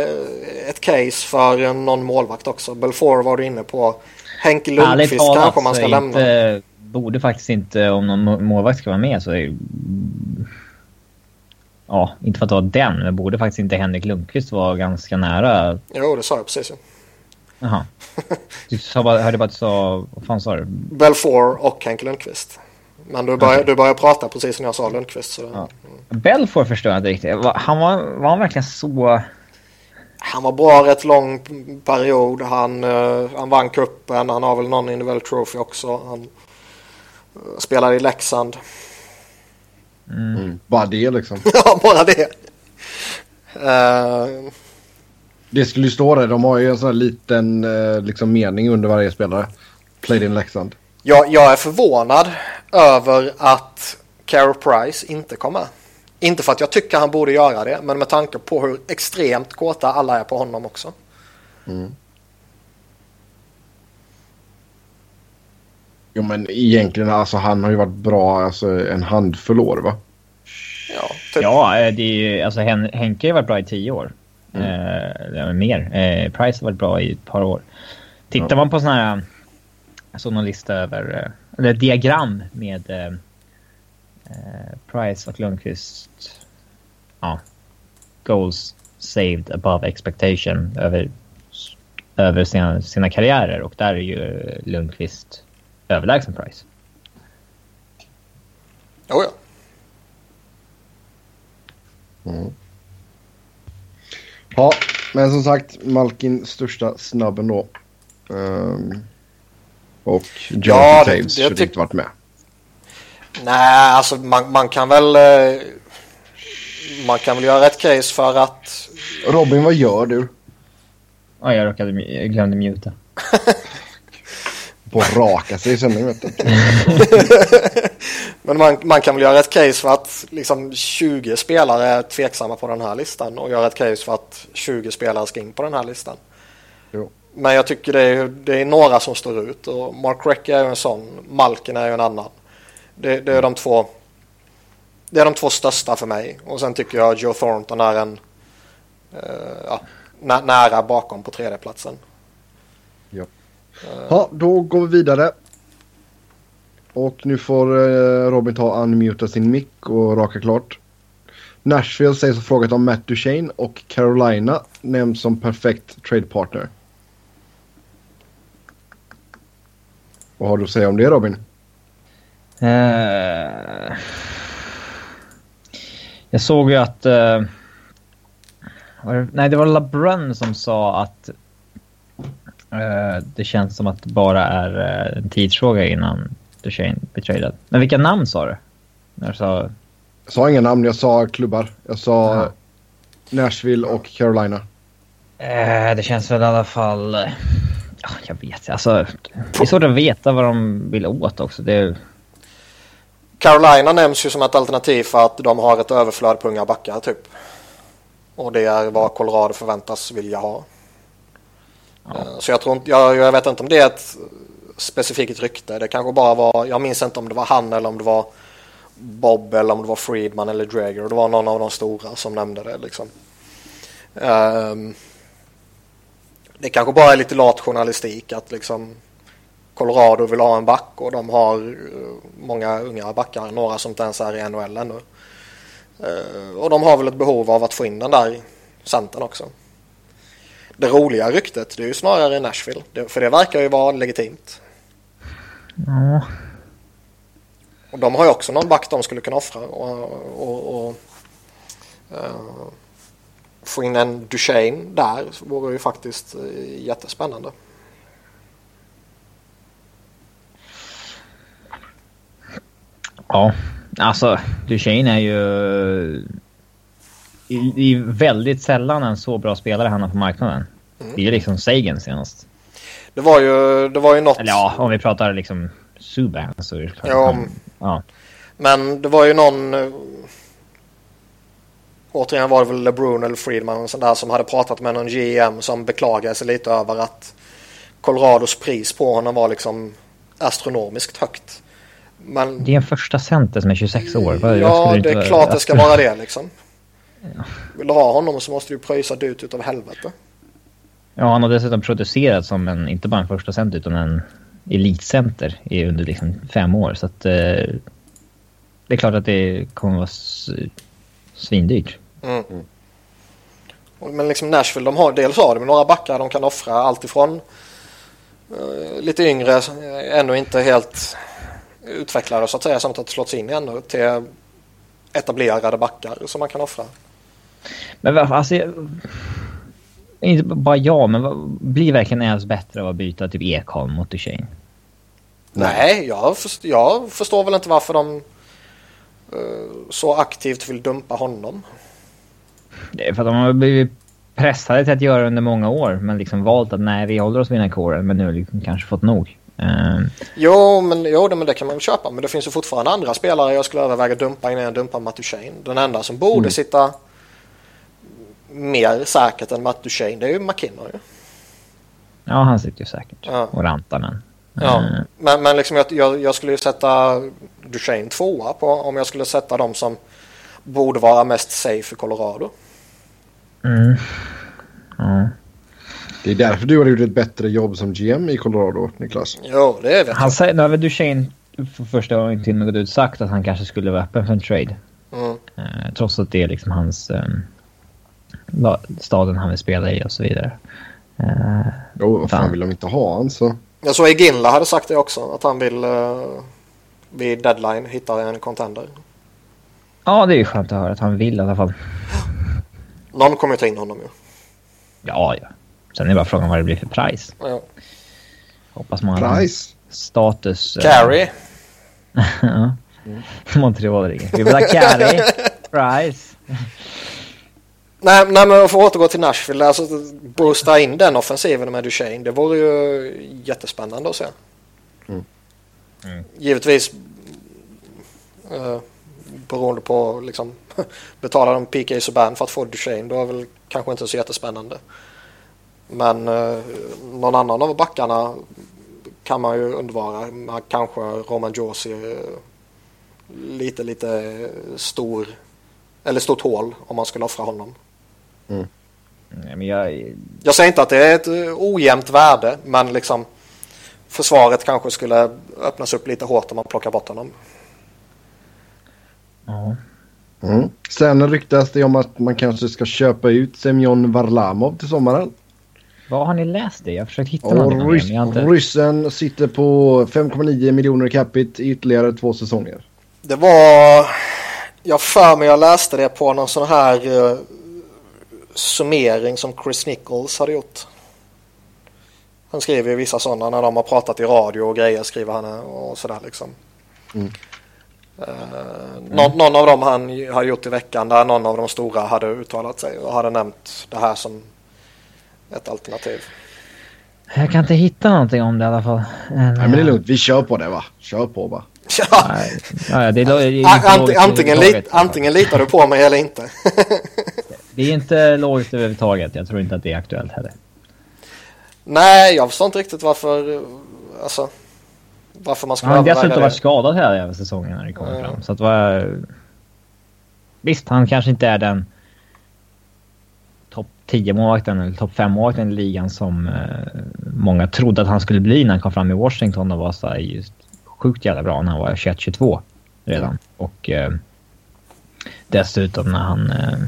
ett case för någon målvakt också. Belfort var du inne på. Henke Lundqvist kanske man ska lämna. Inte, borde faktiskt inte, om någon målvakt ska vara med så är ja, inte för att vara den, men borde faktiskt inte Henrik Lundqvist vara ganska nära? Jo, det sa jag precis. Jaha. [laughs] Du sa hörde bara att du sa, vad fan sa du? Belfour och Henrik Lundqvist. Men du började, okay. du började prata precis när jag sa Lundqvist. Så ja. Belfour förstår jag inte riktigt. Han var, var han verkligen så... Han var bra rätt lång period. Han, uh, han vann kuppen. Han har väl någon individual trophy också. Han uh, spelade i Leksand. Mm. Mm. Bara det liksom. [laughs] ja, bara det. Uh... Det skulle ju stå där. De har ju en sån här liten uh, liksom mening under varje spelare. Played in Leksand. Ja, jag är förvånad över att Carol Price inte kom med. Inte för att jag tycker han borde göra det, men med tanke på hur extremt kåta alla är på honom också. Mm. Jo men egentligen alltså han har ju varit bra alltså, en handfull år va? Ja, typ. ja eh, det är ju, alltså Hen Henke har varit bra i tio år. Mm. Eh, mer. Eh, Price har varit bra i ett par år. Tittar ja. man på sådana här, jag såg någon lista över, eh, eller diagram med eh, eh, Price och Lundqvist. Ja. Goals saved above expectation över, över sina, sina karriärer och där är ju Lundqvist överlägsen Price. Oh ja. Mm. Ja, men som sagt Malkin största snabben då. Um, och Jonathan ja, Taves skulle inte varit med. Nej, alltså man, man, kan väl... Eh, man kan väl göra ett case för att... Robin, vad gör du? Ja, jag råkade jag glömde muta. [laughs] på att raka sig i sändning [laughs] Men man, man kan väl göra ett case för att liksom 20 spelare är tveksamma på den här listan och göra ett case för att 20 spelare ska in på den här listan. Jo. Men jag tycker det är, det är några som står ut och Mark Recchi är ju en sån, Malkin är ju en annan. Det, det, är de två det är de två största för mig och sen tycker jag Joe Thornton är en uh, ja, nära bakom på tredjeplatsen. Ja, då går vi vidare. Och nu får eh, Robin ta unmuta sin mick och raka klart. Nashville sägs ha frågat om Matt Duchene och Carolina nämns som perfekt trade partner. Vad har du att säga om det Robin? Uh, jag såg ju att... Uh, nej, det var LeBron som sa att det känns som att det bara är uh, en tidsfråga innan Duchene blir tradad. Men vilka namn sa du? När du sa... Jag sa inga namn, jag sa klubbar. Jag sa Aha. Nashville och Carolina. Uh, det känns väl i alla fall... Ja, jag vet alltså, Det är svårt att veta vad de vill åt också. Det Carolina nämns ju som ett alternativ för att de har ett överflöd på unga backar typ. Och det är vad Colorado förväntas vilja ha. Ja. Eh, så jag, tror inte, jag, jag vet inte om det är ett specifikt rykte. Det kanske bara var, jag minns inte om det var han eller om det var Bob eller om det var Friedman eller Drager. Det var någon av de stora som nämnde det. Liksom. Um, det kanske bara är lite lat journalistik att liksom Colorado vill ha en back och de har eh, många unga backar, några som inte ens är i NHL ännu. Eh, och de har väl ett behov av att få in den där centern också. Det roliga ryktet det är ju snarare Nashville, för det verkar ju vara legitimt. Ja. Och de har ju också någon back de skulle kunna offra och, och, och uh, få in en Duchene där vore ju faktiskt uh, jättespännande. Ja, alltså Duchene är ju det är väldigt sällan en så bra spelare hamnar på marknaden. Mm. Det är ju liksom Sagan senast. Det var ju, det var ju något... Eller ja, om vi pratar liksom Subban så är det klart. Ja, ja. Men det var ju någon... Eh, återigen var det väl LeBron eller Friedman sån där som hade pratat med någon GM som beklagade sig lite över att Colorados pris på honom var liksom astronomiskt högt. Men... Det är en första center som är 26 år. Ja, det är klart det ska vara det liksom. Ja. Vill du ha honom så måste du pröjsa dyrt utav helvete. Ja, han har dessutom producerat som en, inte bara en första center utan en elitcenter i under liksom fem år. Så att eh, det är klart att det kommer vara svindyrt. Mm. Men liksom Nashville, de har, dels har de några backar de kan offra alltifrån uh, lite yngre, eh, ännu inte helt utvecklade så att säga, samt att slått in ännu till etablerade backar som man kan offra. Men alltså, inte bara jag, men blir verkligen ens bättre av att byta typ Ekholm mot Duchene? Nej, jag, först, jag förstår väl inte varför de uh, så aktivt vill dumpa honom. Det är för att de har blivit pressade till att göra det under många år, men liksom valt att nej, vi håller oss vid den här kåren, men nu har liksom kanske fått nog. Uh... Jo, men, jo, men det kan man köpa, men det finns ju fortfarande andra spelare jag skulle överväga dumpa innan jag dumpar Matt Duchene. Den enda som borde mm. sitta mer säkert än Matt Duchene, det är ju McKinnon ju. Ja, han sitter ju säkert. Ja. Och Rantanen. Ja, mm. men, men liksom jag, jag, skulle ju sätta Duchene tvåa på om jag skulle sätta dem som borde vara mest safe i Colorado. Mm. Ja. Det är därför du har gjort ett bättre jobb som GM i Colorado, Niklas. Jo, det vet jag. Han säger, nu har väl Duchene för första gången till och med gått ut sagt att han kanske skulle vara öppen för en trade. Mm. Eh, trots att det är liksom hans... Eh, staden han vill spela i och så vidare. Eh, jo, vad fan, fan vill de inte ha han så? Jag såg Ginla hade sagt det också. Att han vill uh, vid deadline hitta en contender. Ja, det är ju skönt att höra att han vill i alla fall. Någon kommer ju ta in honom ju. Ja, ja. Sen är det bara frågan vad det blir för pris. Ja. Hoppas man Price? Status. Eh, Carry. [laughs] ja. Mm. Montreal Vi vill ha carry. [laughs] Price. Nej, nej men för att återgå till Nashville, alltså boosta in den offensiven med Duchene, det vore ju jättespännande att se. Mm. Mm. Givetvis eh, beroende på liksom [laughs] betala de PK Subban för att få Duchene, då är väl kanske inte så jättespännande. Men eh, någon annan av backarna kan man ju undvara. Man kanske Roman Josi lite, lite stor eller stort hål om man skulle offra honom. Mm. men jag... jag säger inte att det är ett eh, ojämnt värde, men liksom försvaret kanske skulle öppnas upp lite hårt om man plockar bort honom. Ja. Mm. Sen ryktas det om att man kanske ska köpa ut Semyon Varlamov till sommaren. Vad har ni läst det? Jag har försökt hitta någonting. Rys inte... Ryssen sitter på 5,9 miljoner capita i ytterligare två säsonger. Det var... Jag för mig jag läste det på någon sån här uh, summering som Chris Nichols hade gjort. Han skriver ju vissa sådana när de har pratat i radio och grejer skriver han och sådär liksom. Mm. Uh, någon, någon, av dem han har gjort i veckan där någon av de stora hade uttalat sig och hade nämnt det här som ett alternativ. Jag kan inte hitta någonting om det i alla fall. Nej men det är lugnt, vi kör på det va? Kör på va? Ja. Nej, det är, det är Ant, antingen, lit, antingen litar du på mig eller inte. [laughs] det är inte lågt överhuvudtaget. Jag tror inte att det är aktuellt heller. Nej, jag förstår inte riktigt varför. Alltså, varför man ska Han har dessutom varit skadad hela jävla säsongen när det kommer mm. fram. Så att var... Visst, han kanske inte är den topp 10 målvakten eller topp 5 målvakten i ligan som eh, många trodde att han skulle bli när han kom fram i Washington och var så just sjukt jävla bra när han var 21-22 redan. Och eh, dessutom när han eh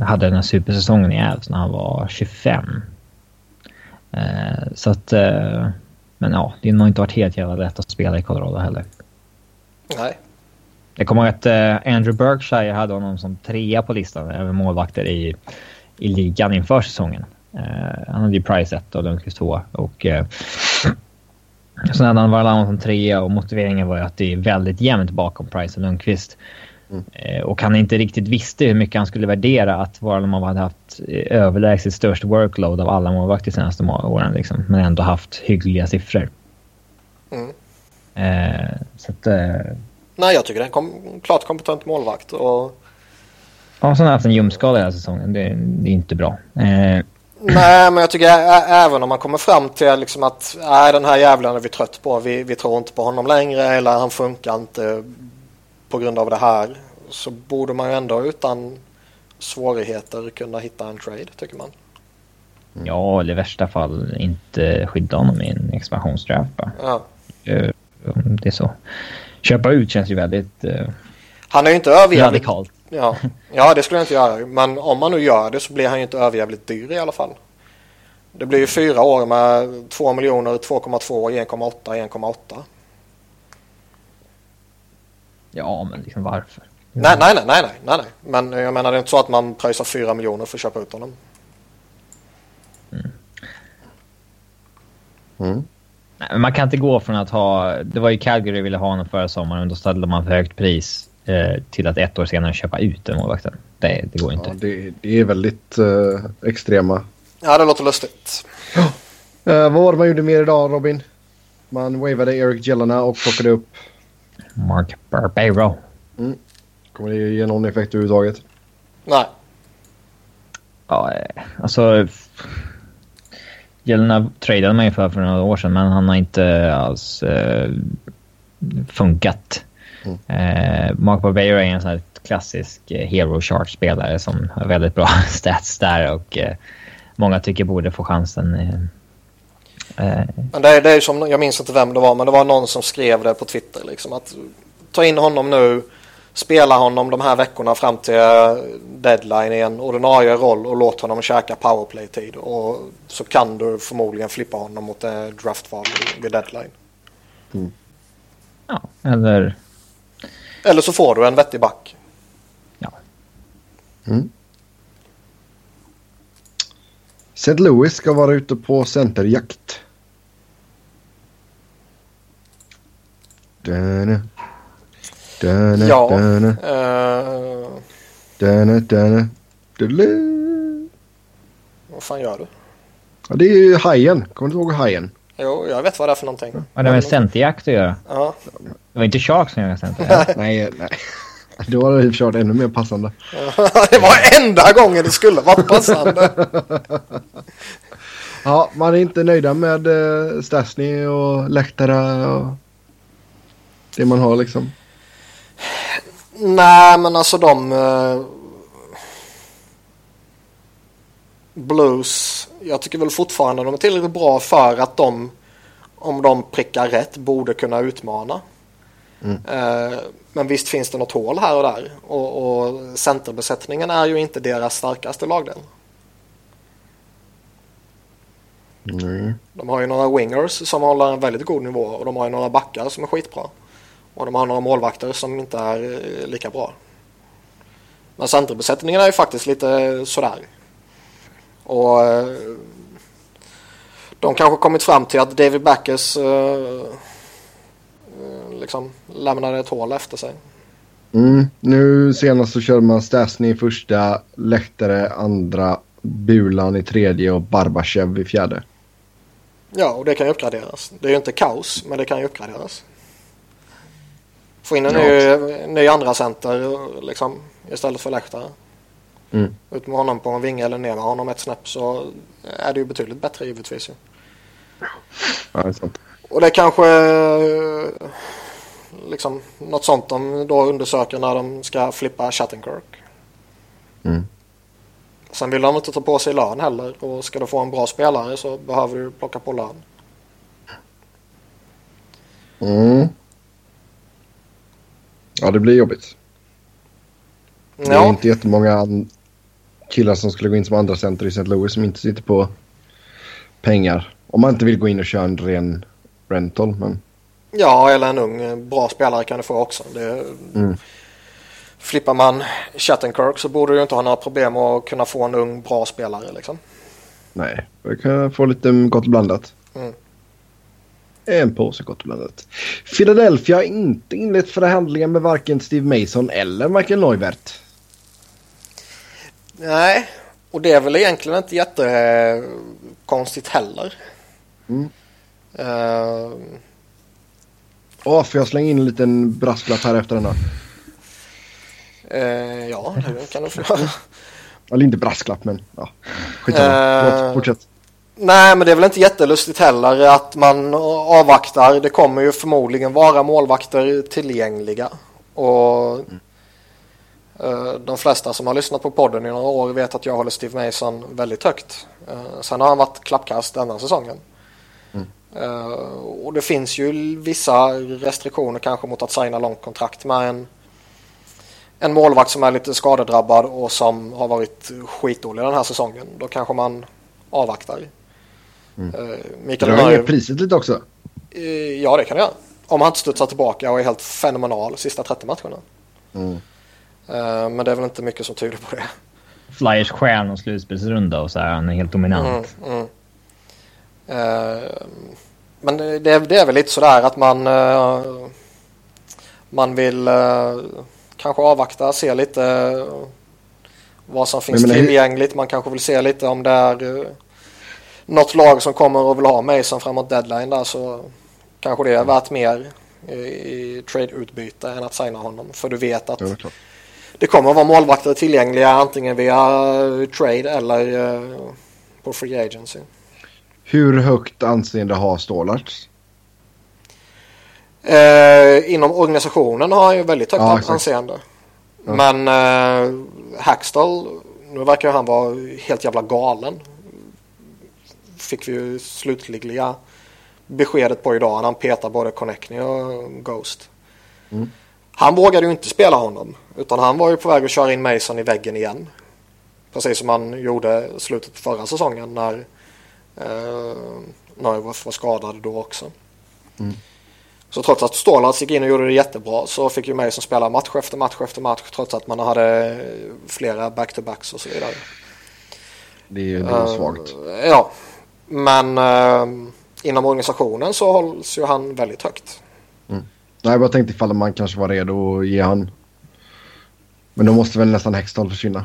hade den här supersäsongen i Avs när han var 25. Eh, så att... Eh, men ja, det har nog inte varit helt jävla lätt att spela i Colorado heller. Nej. Jag kommer ihåg att Andrew Berkshire hade honom som trea på listan över målvakter i, i ligan inför säsongen. Han hade ju Price 1 och Lundqvist 2. Och, [clears throat] så hade han Varlamov som trea och motiveringen var ju att det är väldigt jämnt bakom Price och Lundqvist. Mm. Och han inte riktigt visste hur mycket han skulle värdera att Varlamov hade haft överlägset störst workload av alla målvakter de senaste åren. Liksom, men ändå haft hyggliga siffror. Mm. så att, Nej, jag tycker det är en kom klart kompetent målvakt. Och... Ja, som har haft en ljumskada hela säsongen. Det, det, är inte bra. Eh... Nej, men jag tycker även om man kommer fram till liksom att nej, den här jävlen är vi trött på. Vi, vi tror inte på honom längre eller han funkar inte på grund av det här. Så borde man ju ändå utan svårigheter kunna hitta en trade, tycker man. Ja, eller i värsta fall inte skydda honom i en expansionsdraft Ja. Eh, det är så köpa ut känns ju väldigt eh, Han är ju inte överjävligt... Radikalt. Ja. ja, det skulle jag inte göra. Men om man nu gör det så blir han ju inte överjävligt dyr i alla fall. Det blir ju fyra år med 2 miljoner, 2,2, 1,8, 1,8. Ja, men liksom varför? Nej, nej, nej, nej, nej, nej. Men jag menar det är inte så att man pröjsar 4 miljoner för att köpa ut honom. Mm. Mm. Man kan inte gå från att ha... Det var ju Calgary ville ha honom förra sommaren och då ställde man för högt pris eh, till att ett år senare köpa ut den målvakten. Det, det går inte. Ja, det, det är väldigt eh, extrema. Ja, det låter lustigt. Ja. Eh, vad var det man gjorde mer idag, Robin? Man wavade Eric Jelena och plockade upp... Mark Barbero. Mm. Kommer det ge någon effekt överhuvudtaget? Nej. Ja, eh, alltså... Jelena tradade man ju för för några år sedan men han har inte alls eh, funkat. Mm. Eh, Mark Barbero är en sån här klassisk eh, hero chart-spelare som har väldigt bra [laughs] stats där och eh, många tycker borde få chansen. Eh, eh. Men det är, det är som, jag minns inte vem det var, men det var någon som skrev det på Twitter liksom att ta in honom nu spela honom de här veckorna fram till deadline i en ordinarie roll och låt honom käka powerplay-tid. Och så kan du förmodligen flippa honom mot draftval vid deadline. Mm. Ja, eller... Eller så får du en vettig back. Ja. Mm. St. Louis ska vara ute på centerjakt. Dana. Dana, ja. Dana. Uh... Dana, dana. Vad fan gör du? Ja, det är ju hajen. Kommer du ihåg hajen? Jo, jag vet vad det är för någonting. Vad det med centerjakt att göra? Ja. Det var inte Shark som gjorde center? [laughs] nej, nej. Då hade det kört ännu mer passande. [laughs] det var enda gången det skulle varit passande. [laughs] ja, man är inte nöjda med uh, Stasny och läktare och det man har liksom. Nej, men alltså de... Uh, blues. Jag tycker väl fortfarande de är tillräckligt bra för att de, om de prickar rätt, borde kunna utmana. Mm. Uh, men visst finns det något hål här och där. Och, och centerbesättningen är ju inte deras starkaste lagdel. Mm. De har ju några wingers som håller en väldigt god nivå och de har ju några backar som är skitbra. Och de har några målvakter som inte är eh, lika bra. Men centerbesättningen är ju faktiskt lite sådär. Och eh, de kanske kommit fram till att David Backes uh, liksom lämnade ett hål efter sig. Mm, nu senast så körde man Stasny i första, Läktare andra, Bulan i tredje och Barbachev i fjärde. Ja, och det kan ju uppgraderas. Det är ju inte kaos, men det kan ju uppgraderas. Få in en ja. ny, ny andra center liksom, istället för Lehtare. Mm. Ut med honom på en vinge eller ner med honom ett snäpp så är det ju betydligt bättre givetvis. Ja, det är sant. Och det är kanske liksom något sånt de då undersöker när de ska flippa Shattenkirk. Mm. Sen vill de inte ta på sig lön heller och ska du få en bra spelare så behöver du plocka på lön. Mm. Ja, det blir jobbigt. Det är Ja, inte jättemånga killar som skulle gå in som andra center i St. Louis som inte sitter på pengar. Om man inte vill gå in och köra en ren rental. Men ja eller en ung bra spelare kan du få också. Det, Mm. Flippar man Shattenkirk så borde du inte ha några problem att kunna få en ung bra spelare liksom. nej, jag kan få lite gott blandat. Mm. En påse gott blandat. Philadelphia har inte inlett förhandlingar med varken Steve Mason eller Michael Neuvert. Nej, och det är väl egentligen inte jättekonstigt heller. Mm. Eh, Åh, får jag slänga in en liten brasklapp här efter denna? eh, ja, det kan du få göra. Eller inte brasklapp, men ja. Skitsamma. Förlåt, Fortsätt. Nej, men det är väl inte jättelustigt heller att man avvaktar. Det kommer ju förmodligen vara målvakter tillgängliga. Och eh, de flesta som har lyssnat på podden i några år vet att jag håller Steve Mason väldigt högt. Eh, sen har han varit klappkast denna säsongen. Eh, och det finns ju vissa restriktioner kanske mot att signa långt kontrakt med en, en målvakt som är lite skadedrabbad och som har varit skitdålig den här säsongen. Då kanske man avvaktar. Mm. Mikael Drar ner priset lite också. eh, ja det kan jag. Om han inte studsar tillbaka och är helt fenomenal sista 30 matcherna. Mm. Eh, Men det är väl inte mycket som tyder på det. Flyers stjärn och slutspelsrunda och så här. Han är helt dominant. Mm, mm. Men det, det är väl lite sådär att man man vill kanske avvakta, se lite vad som finns Men- men tillgängligt. Man kanske vill se lite om det är något lag som kommer och vill ha Mason framåt deadline där så kanske det är värt mer i, i trade-utbyte än att signa honom. För du vet att det det kommer att vara målvakter tillgängliga antingen via eh, trade eller eh, på free agency. Hur högt anseende har Stålarts? Eh, inom organisationen har han ju väldigt högt Ja, anseende. Ja. Men eh, Hackstall, nu verkar han vara helt jävla galen. Fick vi ju slutliga beskedet på idag när han petar både Connectney och Ghost. Mm. Han vågade ju inte spela honom. Utan han var ju på väg att köra in Mason i väggen igen. Precis som han gjorde slutet på förra säsongen när eh, Neuhoff var skadad då också. Mm. Så trots att Stålarts gick in och gjorde det jättebra så fick ju Mason spela match efter match efter match trots att man hade flera back-to-backs och så vidare. Det är ju det är svagt. Ja, men eh, inom organisationen så hålls ju han väldigt högt. Nej, jag bara tänkte ifall man kanske var redo att ge han. Men då måste väl nästan Hextall försvinna.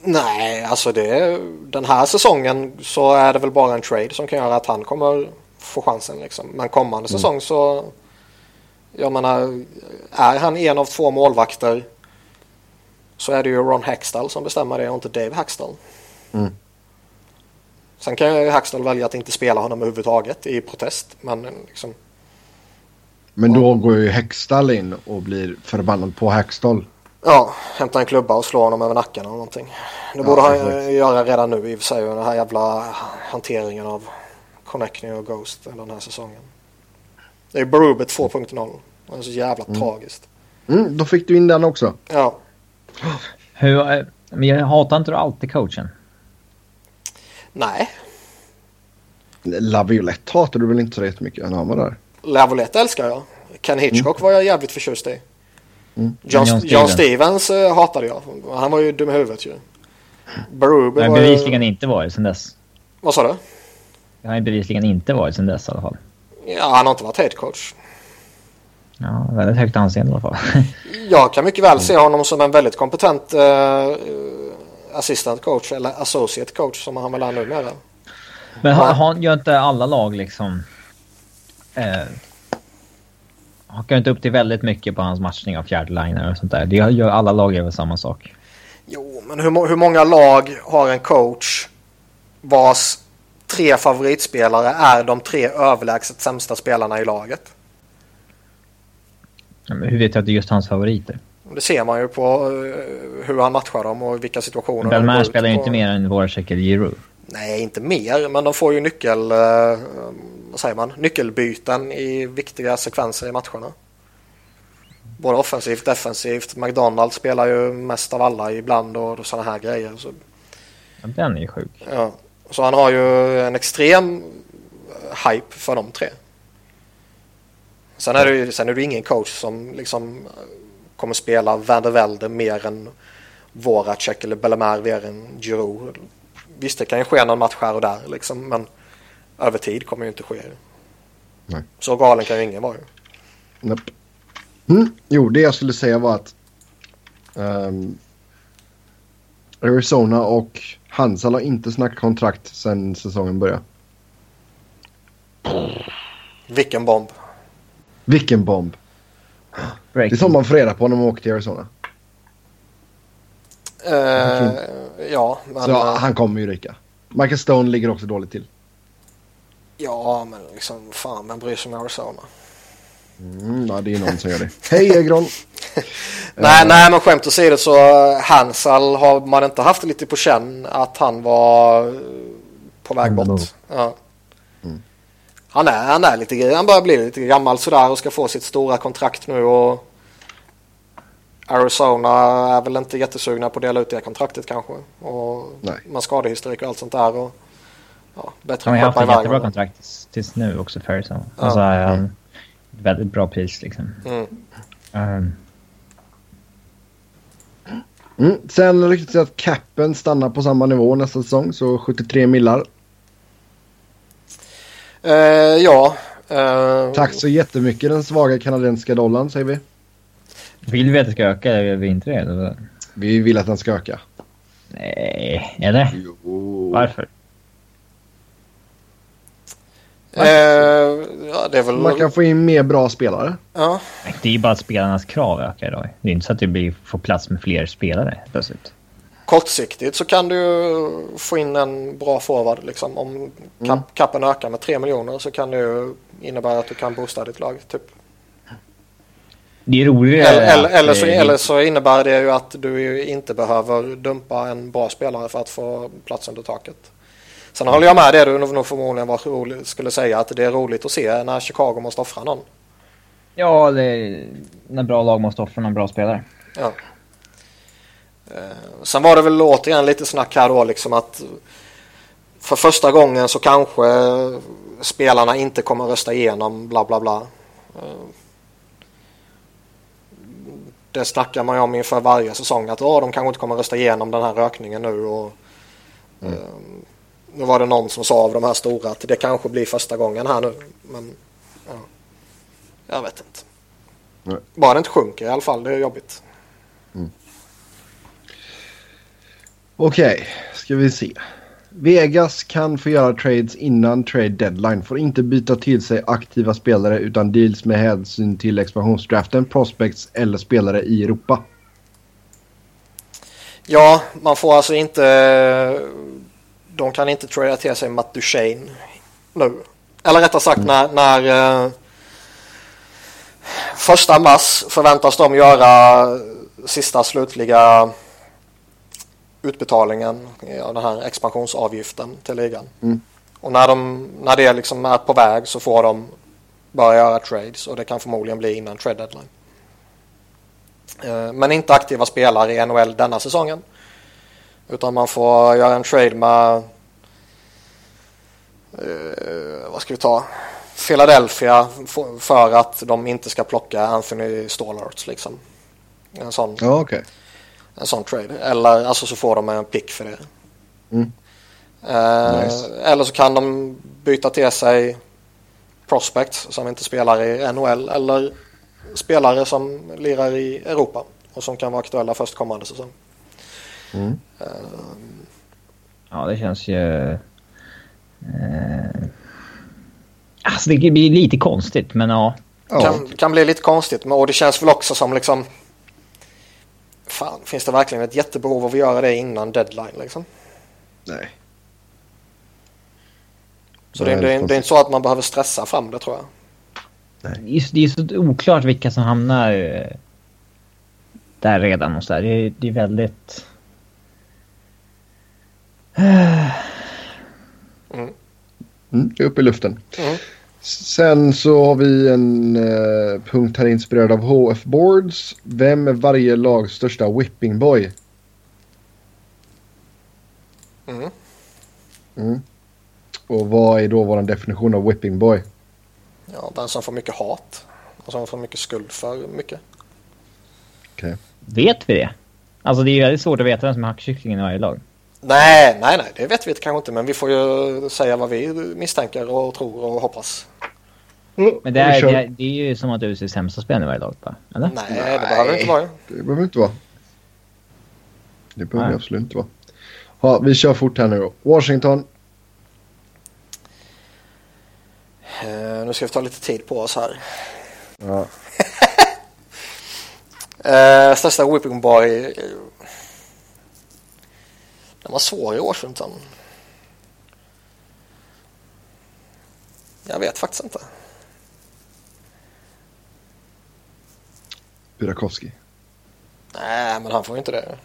Nej, alltså det, den här säsongen så är det väl bara en trade som kan göra att han kommer få chansen. Liksom. Men kommande säsong så, jag menar, är han en av två målvakter så är det ju Ron Hextall som bestämmer det och inte Dave Hackstall. Mm. Sen kan ju Hackstall välja att inte spela honom överhuvudtaget i protest. Men liksom, Men då går ju Hextall in och blir förbannad på Hextall. Ja, hämta en klubba och slå honom över nacken eller någonting. Det Ja, borde han exakt. göra redan nu i och för sig. Den här jävla hanteringen av Connecting och Ghost den här säsongen. Det är Berubet 2.0. Det är så jävla tragiskt. Mm, då fick du in den också. Ja, Hur, eh, men jag hatar inte du alltid coachen? Nej. Laviolette hatar du väl inte så jättemycket han var där? Lavolette älskar jag. Ken Hitchcock var jag jävligt förtjust i. Mm. John, John John, Stevens. Eh, hatade jag. Han var ju dum i huvudet ju. Berube Jag har ju... bevisligen inte varit sen dess. Vad sa du? Jag har bevisligen inte varit sen dess i alla fall. Ja, han har inte varit head coach. Ja, väldigt högt anseende i alla fall. Jag kan mycket väl [laughs] se honom som en väldigt kompetent eh, assistant coach eller associate coach som han väl är numera. Men Ja. har, har, gör inte alla lag liksom... Eh, hakar inte upp till väldigt mycket på hans matchning av fjärde liner och sånt där. Det gör alla lag gör väl samma sak. Jo, men hur, hur många lag har en coach vars tre favoritspelare är de tre överlägset sämsta spelarna i laget? Men Hur vet jag att det är just hans favoriter? Det ser man ju på eh, hur han matchar dem och vilka situationer Belmar spelar ju inte mer än Voracek eller Giroud. Nej, inte mer, men de får ju nyckel, eh, vad säger man, nyckelbyten i viktiga sekvenser i matcherna. Både offensivt och defensivt. McDonald spelar ju mest av alla ibland och sådana här grejer. Så, Ja, den är ju sjuk. ja. så han har ju en extrem hype för de tre. Sen är det ju sen är det ingen coach som liksom kommer spela Van der Velde mer än Voracek eller Bellemare mer än Giroud. Visst, det kan ju ske någon match här och där liksom, men över tid kommer ju inte ske. Nej. Så galen kan ju ingen vara. Nope. Mm. Jo, det jag skulle säga var att ehm, Arizona och Hansal har inte snackat kontrakt sedan säsongen började. Vilken bomb. Vilken bomb. Det är som man får reda på när man åker till Arizona. Eh, ja, men, Så ja, han kommer ju ryka. Michael Stone ligger också dåligt till. ja, men liksom fan, vem bryr sig om Arizona? Mm, ja, det är någon som gör det. [laughs] Hej Egron! [laughs] Nej, nej, men skämt åsido så eh, Hansal har man inte haft lite på känn att han var eh, på väg bort. Ja. Han, är, han är lite, han börjar bli lite gammal sådär och ska få sitt stora kontrakt nu och Arizona är väl inte jättesugna på att dela ut det kontraktet kanske. Och Nej. man skadehistorik och allt sånt där. Och, ja, bättre Han har haft ett jättebra kontrakt tills- nu också för Arizona. Ja. Ett väldigt bra pris liksom. Mm. Um, Mm. Sen ryktas det att capen stannar på samma nivå nästa säsong, så 73 millar. Eh, ja. eh, Tack så jättemycket den svaga kanadensiska dollarn säger vi. Vill vi att det ska öka eller vill vi inte det? Eller? Vi vill att den ska öka. Nej, eller? Jo. Varför? eh, ja, det är väl... Man kan få in mer bra spelare. ja. Det är ju bara att spelarnas krav ökar idag. Det är inte så att det blir, får plats med fler spelare plötsligt. Kortsiktigt så kan du få in en bra forward. Liksom. Om kap, kappen ökar med 3 miljoner så kan det innebära att du kan boosta ditt lag. Typ. Det är roligare Eller, eller, eller, så, eh, eller så innebär det ju att du inte behöver dumpa en bra spelare för att få plats under taket. Sen håller jag med det du nog förmodligen var roligt, skulle säga att det är roligt att se när Chicago måste offra någon. Ja, det är, när bra lag måste offra någon bra spelare. Ja. Eh, Sen var det väl återigen lite snack här då liksom att för första gången så kanske spelarna inte kommer rösta igenom bla bla bla. Det snackar man ju om inför varje säsong att de kanske inte kommer rösta igenom den här rökningen nu. Och, eh, nu var det någon som sa av de här stora att det kanske blir första gången här nu. Men ja, jag vet inte. Nej. Bara det inte sjunker i alla fall, det är jobbigt. Okej, ska vi se. Vegas kan få göra trades innan trade deadline. Får inte byta till sig aktiva spelare utan deals med hänsyn till expansionsdraften, prospects eller spelare i Europa. Ja, man får alltså inte... De kan inte trada till sig Matt Duchene nu. Eller rättare sagt när... när eh, första mars förväntas de göra sista slutliga utbetalningen av den här expansionsavgiften till ligan. Mm. Och när, de, när det liksom är på väg så får de börja göra trades och det kan förmodligen bli innan trade deadline. Eh, Men inte aktiva spelare i NHL denna säsongen. Utan man får göra en trade med eh, vad ska vi ta? Philadelphia för att de inte ska plocka Anthony Stallharts liksom. En sån, Ja, okej. En sån trade. Eller alltså så får de en pick för det. Mm. Eh, Nice. Eller så kan de byta till sig prospects som inte spelar i NHL eller spelare som lirar i Europa och som kan vara aktuella förstkommande säsong. Mm. Ja, det känns ju... Eh, alltså det blir lite konstigt, men ja. Ja. Kan, kan bli lite konstigt men och det känns väl också som liksom Fan, finns det verkligen ett jättebehov av att göra det innan deadline liksom? Nej. Så det, Nej, det, det är inte så att man behöver stressa fram det tror jag. Det är, det är så oklart vilka som hamnar... eh, där redan och så där. Det, är- det är väldigt... Mm, det är uppe i luften. Mm. Sen så har vi en eh, punkt här inspirerad av HF Boards. Vem är varje lags största whipping boy? Mm. Mm. Och vad är då vår definition av whipping boy? Ja, den som får mycket hat. Och som får mycket skuld för mycket. Okej. Vet vi det? Alltså det är ju väldigt svårt att veta vem som är hackkycklingen i varje lag. Nej, nej, nej, det vet vi kanske inte. Men vi får ju säga vad vi misstänker och tror och hoppas. Men det är, det, är, det är ju som att du ser sämsta spelaren i varje lag va? Eller? Nej, det behöver inte vara. Det behöver inte vara. Det behöver Nej. absolut inte vara. Ja, vi kör fort här nu då. Washington. Eh, nu ska vi ta lite tid på oss här. Ja. [laughs] Eh, största whipping boy. Den var svår i Washington. Jag vet faktiskt inte. Burakovsky. Nej, men han får ju inte det.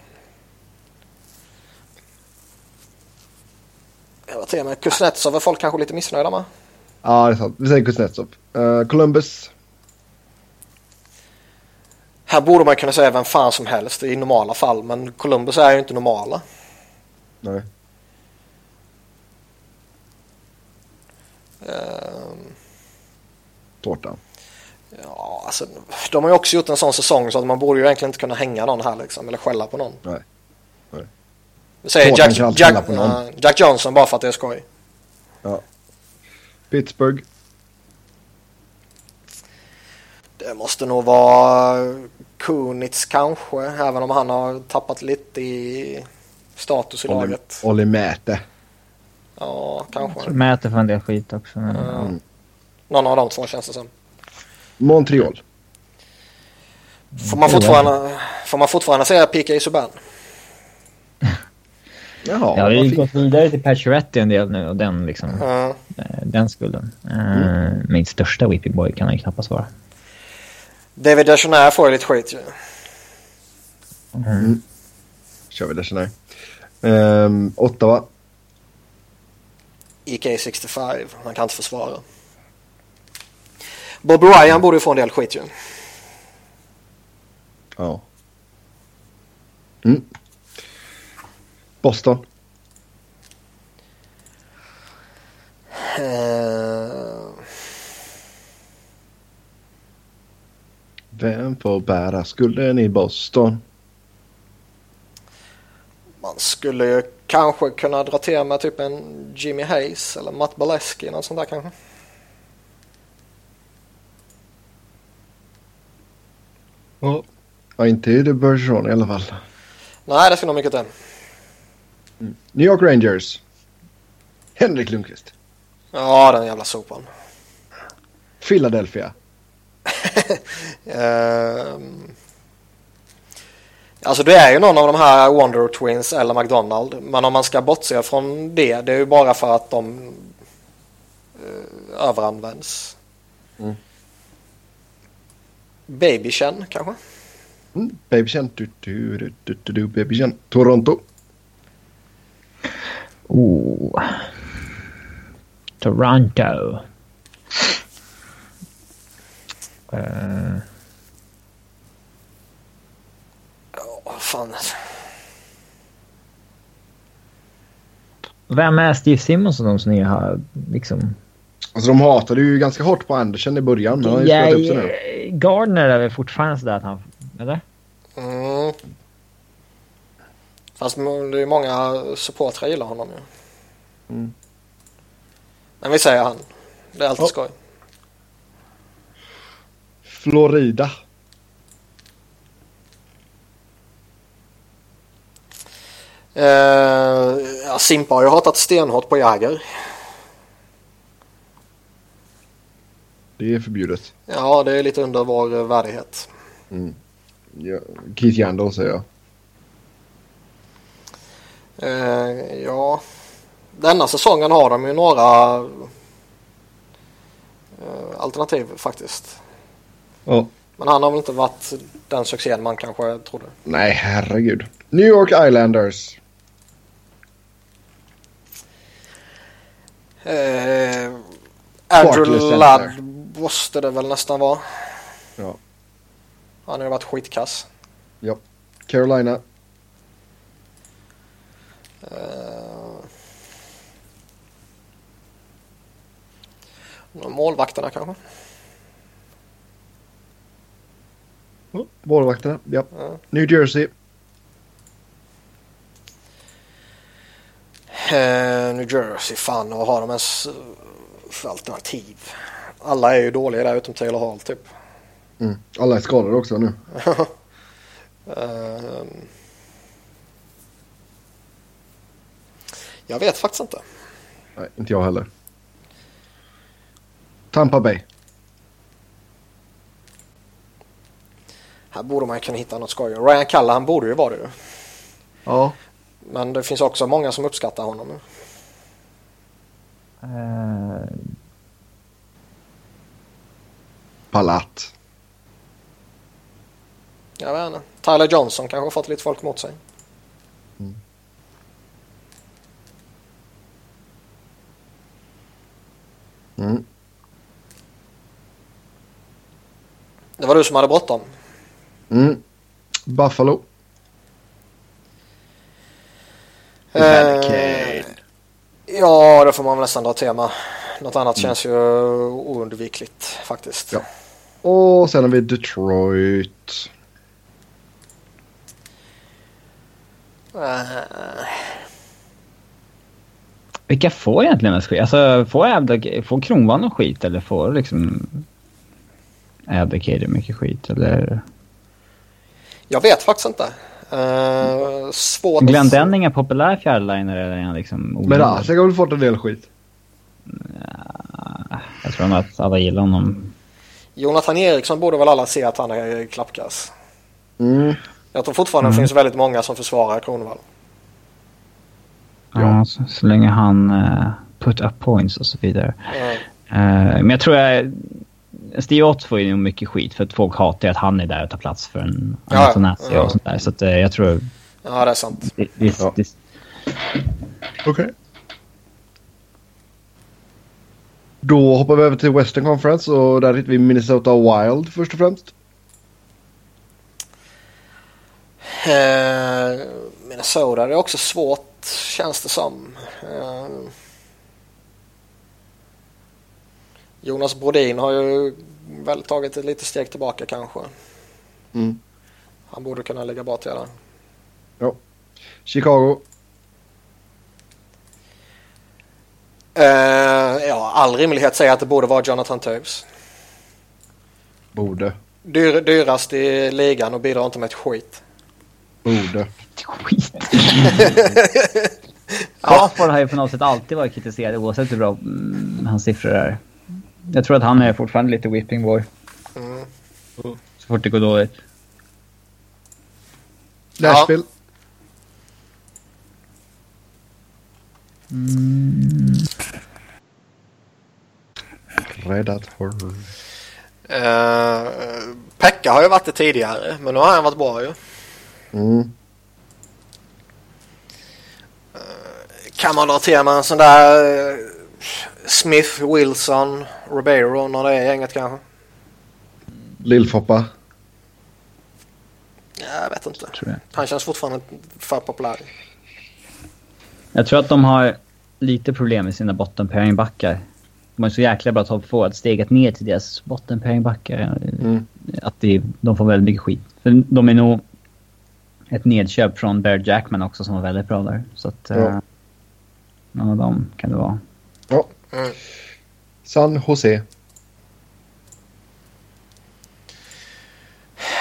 Jag var till med Kuznetsov är folk kanske lite missnöjda med. Ja, det är sant. Vi säger Kuznetsov. Uh, Columbus. Här borde man kunna säga vem fan som helst i normala fall, men Columbus är ju inte normala. Nej. Ehm, Tårta. Ja, alltså, de har ju också gjort en sån säsong så att man borde ju egentligen inte kunna hänga någon här liksom, eller skälla på någon. Nej. Nej. Säger Jack, Jack, på någon. eh, Jack Johnson bara för att det är skoj. Pittsburgh. Det måste nog vara Kunitz kanske, även om han har tappat lite i status i Olli, laget. Olli Mäte. Ja, kanske. Mäter för en del skit också. Men, Mm. Någon av de två känns det som. Montreal. Får man fortfarande, får man fortfarande säga PK Subban? [laughs] Jaha, har vad ju fint. gått vidare till Pacioretty en del nu och den liksom, Ja. eh, den skulden. Uh, Min största whipping boy kan han ju knappast vara. David Deschanel får ju lite skit ju. kör vi här. Um, Ottawa. EK65, han kan inte försvara. Bob Ryan borde ju få en del skit ju. Ja. Mm. Boston. Eh, Vem får bära skulden i Boston? Man skulle ju kanske kunna dra till med typ en Jimmy Hayes eller Matt Baleski något sånt där kanske. Ja. Ja, inte i det Bergeron i alla fall. Nej, det ska nog mycket till. New York Rangers. Henrik Lundqvist. Ja, den jävla sopan. Philadelphia. [laughs] Ehm, alltså det är ju någon av de här Wonder Twins eller McDonald. Men om man ska bortse från det, det är ju bara för att de uh, överanvänds. Mm. Baby Chen kanske? Mm. Baby Chen. Du, du, du, du, du, du, Baby Chen. Toronto. Oh. Toronto. Eh, fan. vem är Steve Simmons och de som ni har liksom... Alltså de hatade ju ganska hårt på Andersen i början. Men han har ju upp sig nu. Ja, Gardner är väl fortfarande sådär att han... Eller? Mm. Fast det är ju många supportrar gillar honom ju. Mm. Men vi säger han. Det är alltid Ja. skoj. Florida. Eh, ja, Simpa har ju hatat stenhårt på Jäger. Det är förbjudet. Ja, det är lite under vår eh, värdighet. Ja, Keith Yandel säger jag. Eh, ja, denna säsongen har de ju några eh, alternativ faktiskt. Ja. Men han har väl inte varit den succén man kanske trodde. Nej, herregud. New York Islanders. Eh, Andrew. Ladd måste det väl nästan vara. Ja. Han har ju varit skitkass. ja. Carolina. Eh, målvakterna kanske? Målvakterna. Ja. Ja. New Jersey. New Jersey, fan vad har de ens eh, för alternativ? Alla är ju dåliga där utom Taylor Hall typ. Mm. Alla är skadade också nu. [laughs] Eh, jag vet faktiskt inte. Nej, inte jag heller. Tampa Bay. Här borde man kunna hitta något skoj. Ryan Callahan borde ju vara det. Ja. Men det finns också många som uppskattar honom. Eh, Palat. Jag vet inte. Tyler Johnson kanske har fått lite folk mot sig. Mm. Det var du som hade bråttom. Mm. Buffalo. Eh, ja, det får man väl nästan dra tema. Något annat känns ju oundvikligt faktiskt. Ja. Och sen har vi Detroit. Eh, vilka får egentligen skit? Alltså, får, Abdic- får Kronwall någon skit eller får liksom Abdicator mycket skit? Eller? jag vet faktiskt inte. Eh, svårt. Glenn Denning är populär fjärrliner eller är han liksom Men ogillad? Rasek har väl fått en del skit. Jag tror nog att alla gillar honom. Jonathan Eriksson borde väl alla se att han är klappkass. Mm. Jag tror fortfarande det Mm. finns väldigt många som försvarar Kronwall. Ja. Ja, så, så länge han uh, put up points och så vidare. Eh, Eh, men jag tror jag... Steve Ott får ju mycket skit för att folk hatar att han är där och tar plats för en Ja, Antonazzi ja. och sånt där. Så att, eh, jag tror... ja, det är sant. Det, det, Ja. det, Okej. Då hoppar vi över till Western Conference och där hittar vi Minnesota Wild först och främst. Eh, Minnesota, det är också svårt känns det som. Eh, Jonas Brodin har ju väl tagit ett litet steg tillbaka kanske. Mm. Han borde kunna lägga bra till det. Ja. Chicago. Eh, ja, all rimlighet säger att det borde vara Jonathan Toews. Borde. Dyr, dyrast i ligan och bidrar inte med ett skit. Borde. skit. [laughs] Crawford har ju på något sätt alltid varit kritiserad oavsett hur bra mm, hans siffror är. Jag tror att han är fortfarande lite whipping boy. Mm. Så fort det går dåligt. Nashville. Predator. Eh, Pekka har ju varit det tidigare men nu har han varit bra ju. Mm. Kan man dra till med en sån där eh, Smith, Wilson, Ribeiro, någon av det gänget kanske? Lillfoppa. Ja, Jag vet inte. Jag. Han känns fortfarande för populär. Jag tror att de har lite problem med sina bottenpairingbackar. De har så jäkla bra top forward. Steget ner till deras bottenpairingbackar. Mm. Att det, de får väldigt mycket skit. För de är nog ett nedköp från Bear Jackman också som var väldigt bra där. Så att... Ja. eh, någon av dem kan det vara. Ja. Mm. San Jose.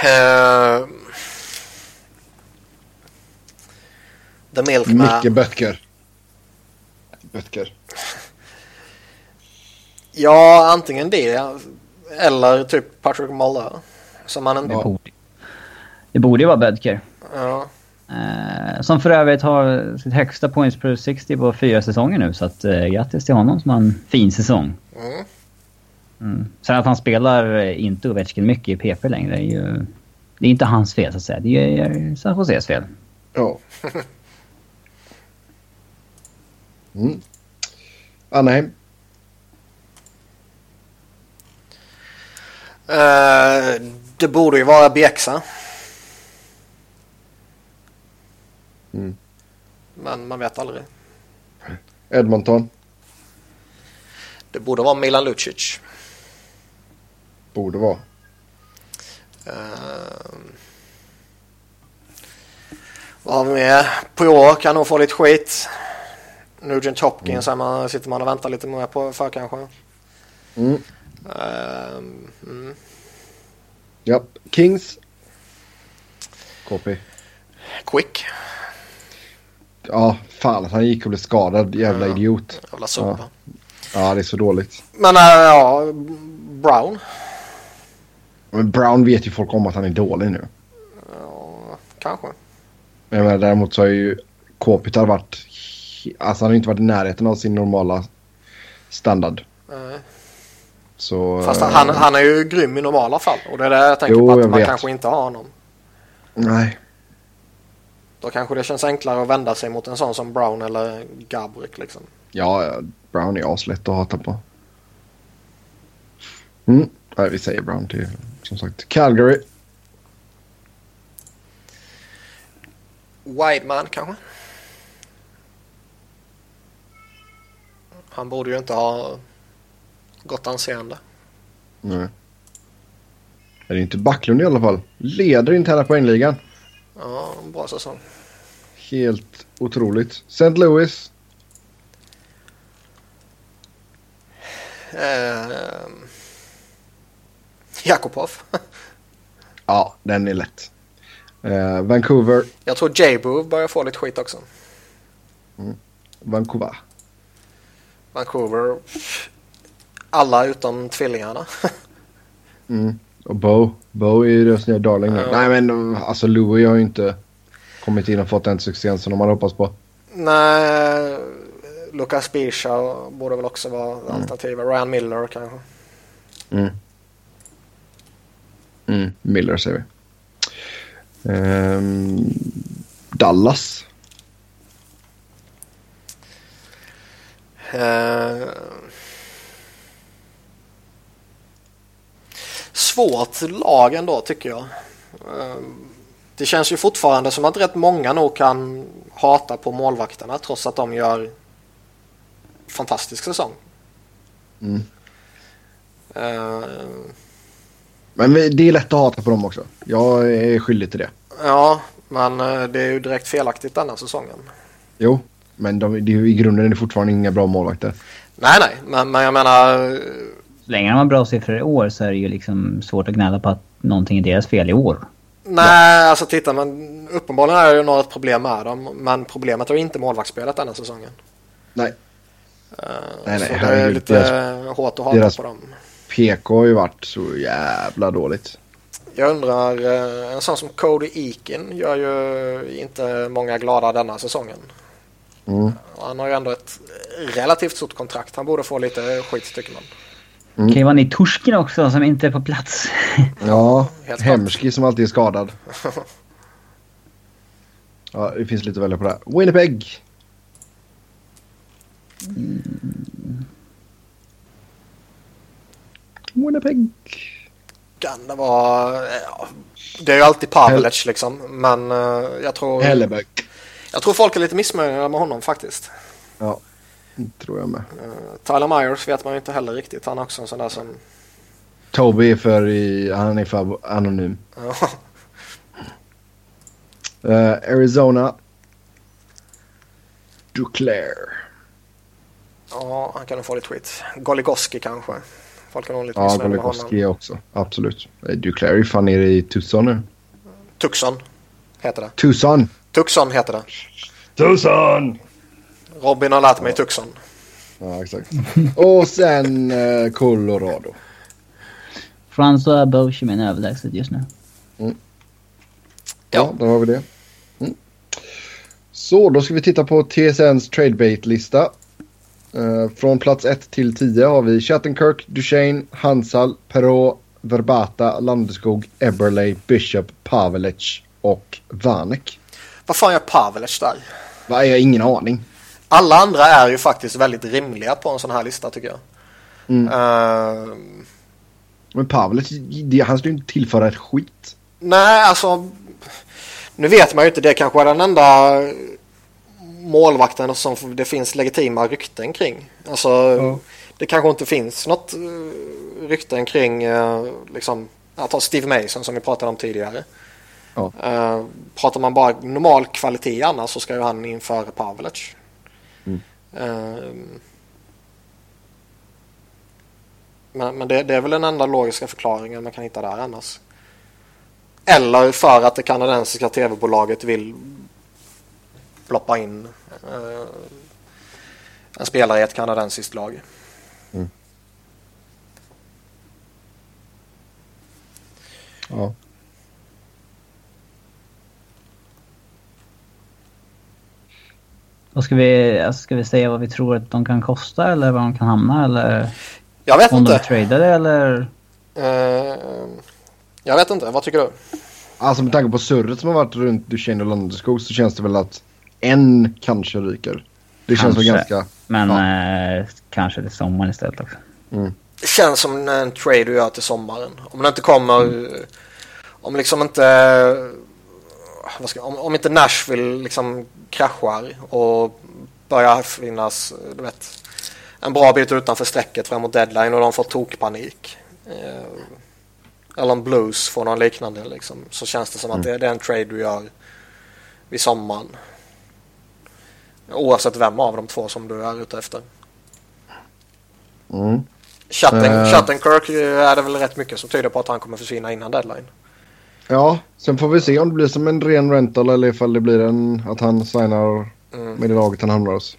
Eh, The Milkman. Micke Böttger. Böttger. Ja, antingen det eller typ Patrick Muller. Som han inte... Borde, det borde ju vara Bödker. Ja. Eh, som för övrigt har sitt högsta points per 60 på fyra säsonger nu. Så att, eh, grattis till honom som har en fin säsong. Mm. Mm. Sen att han spelar eh, inte Ovechkin mycket i PP längre är ju... Det är inte hans fel så att säga. Det är San Joses fel. Ja. [laughs] Mm. Anaheim. Eh, det borde ju vara Bjäxa. Mm. Men man vet aldrig. Edmonton. Det borde vara Milan Lucic. Borde vara. Uh, vad har vi mer? På år kan nog få lite skit. Nugent Hopkins mm. man, sitter man och väntar lite mer på för kanske. Mm. Uh, mm. Ja, Kings. KP. Quick. Ja, fan han gick och blev skadad. Jävla ja. idiot. Jävla sopa. Ja. ja, det är så dåligt. Men äh, ja, Brown. Men Brown vet ju folk om att han är dålig nu. Ja, kanske. Men, men däremot så har ju Kopitar varit... Alltså han har inte varit i närheten av sin normala standard. Nej. Så, Fast han, äh, han är ju grym i normala fall. Och det är det jag tänker Jo, på att man vet. kanske inte har honom. Nej. Då kanske det känns enklare att vända sig mot en sån som Brown eller Gabrick liksom. Ja, ja, Brown är aslätt att hata på. Mm. Nej, vi säger Brown till som sagt Calgary. Wideman kanske? Han borde ju inte ha gott anseende. Nej. Det är inte Backlund i alla fall. Leder interna poängligan. Ja, en bra säsong. Helt otroligt. St. Louis. Eh, Jakubov. [laughs] Ja, den är lätt. Eh, Vancouver. Jag tror J-Boo börjar få lite skit också. Vancouver. Vancouver. Alla utom tvillingarna. [laughs] Mm. Och Bo. Bo är ju deras nya darling. Ja. Nej men alltså Louis har ju inte kommit in och fått den succén som de hade hoppats på. Nej, Lukas Bisha borde väl också vara alternativet. Ryan Miller kanske. Mm. Mm. Miller säger vi. Ehm, Dallas. Eh, svårt lag ändå tycker jag. Eh, det känns ju fortfarande som att rätt många nog kan hata på målvakterna trots att de gör fantastisk säsong. Mm. Eh, Men det är lätt att hata på dem också. Jag är skyldig till det. ja, men eh, det är ju direkt felaktigt denna säsongen. Jo, men de, det är i grunden är det fortfarande inga bra målvakter. Nej, nej, men, men jag menar Så länge de har bra siffror i år så är det ju liksom svårt att gnälla på att någonting är deras fel i år. Nej, alltså titta, men uppenbarligen är det ju något problem med dem. Men problemet är ju inte målvaktsspelet denna säsongen. Nej. Eh, Nej, nej, så det är lite hårt att hata deras- på dem. PK har ju varit så jävla dåligt. Jag undrar, eh, en sån som Cody Eakin gör ju inte många glada denna säsongen. Mm. Han har ju ändå ett relativt stort kontrakt. Han borde få lite skit tycker man. Mm. Det kan ju vara Nitushkin också som inte är på plats. [laughs] Ja, Hemski som alltid är skadad. [laughs] Ja, det finns lite att välja på där. Winnipeg. Winnipeg. Kan det vara... Ja, det är ju alltid Pavelic liksom. Men eh, jag tror... Helleberg. Jag tror folk är lite missnöjda med honom faktiskt. Ja, tror jag med. Uh, Tyler Myers vet man ju inte heller riktigt. Han är också en sån där som... Toby är för, i, han är för anonym. [laughs] Eh, Arizona. Duclair. ja, han kan nog få lite skit. Goligoski kanske. Folk är nog lite Ja. Goligoski också. Absolut. Eh, Duclair är fan nere i Tucson nu. Tucson heter det. Tucson! Tucson heter det. Tucson! Robin har lärt mig Tucson. Ja, exakt. Och sen eh, Colorado. François Beauchemin är överlägset just nu. Ja, Ja. där har vi det. Mm. Så, då ska vi titta på TSNs tradebait-lista. Eh, från plats 1 till 10 har vi Chattenkirk, Duchene, Hansal, Perrault, Verbata, Landeskog, Eberley, Bishop, Pavelic och Vanek. Vad fan gör Pavelic där? Vad jag har ingen aning. Alla andra är ju faktiskt väldigt rimliga på en sån här lista tycker jag. Mm. Eh, Men Pavelic, det- han skulle ju inte tillföra ett skit. nej, alltså. Nu vet man ju inte. Det kanske är den enda målvakten som det finns legitima rykten kring. Alltså, Ja. det kanske inte finns något uh, rykten kring uh, liksom, jag tar Steve Mason som vi pratade om tidigare. Ja. Uh, pratar man bara normal kvalitet annars så ska ju han införa Pavelic. Ehm, men men det, det är väl den enda logiska förklaringen man kan hitta där annars. Eller för att det kanadensiska tv-bolaget vill ploppa in uh, en spelare i ett kanadensiskt lag. Mm. Ja. Vad ska vi, alltså ska vi säga vad vi tror att de kan kosta eller vad de kan hamna eller Jag vet om de är inte. tradade eller? Eh, jag vet inte. Vad tycker du? Alltså med tanke på surret som har varit runt Duchene och Landeskog så känns det väl att en kanske ryker. Det känns väl Kanske. ganska... Men Ja. eh, kanske till sommaren istället också. Det känns som en trade du gör till sommaren. Om det inte kommer... Om liksom inte... Ska, om, om inte Nashville liksom kraschar och börjar finnas, du vet, en bra bit utanför strecket fram mot deadline och de får tokpanik. Eh, eller om Blues får någon liknande liksom, så känns det som att det, det är en trade du gör vid sommaren. Oavsett vem av de två som du är ute efter. Mm. Chatten, Eh. Chattenkirk är det väl rätt mycket som tyder på att han kommer försvinna innan deadline. Ja, sen får vi se om det blir som en ren rental eller ifall det blir en att han signar Mm. med det laget han hamnar hos.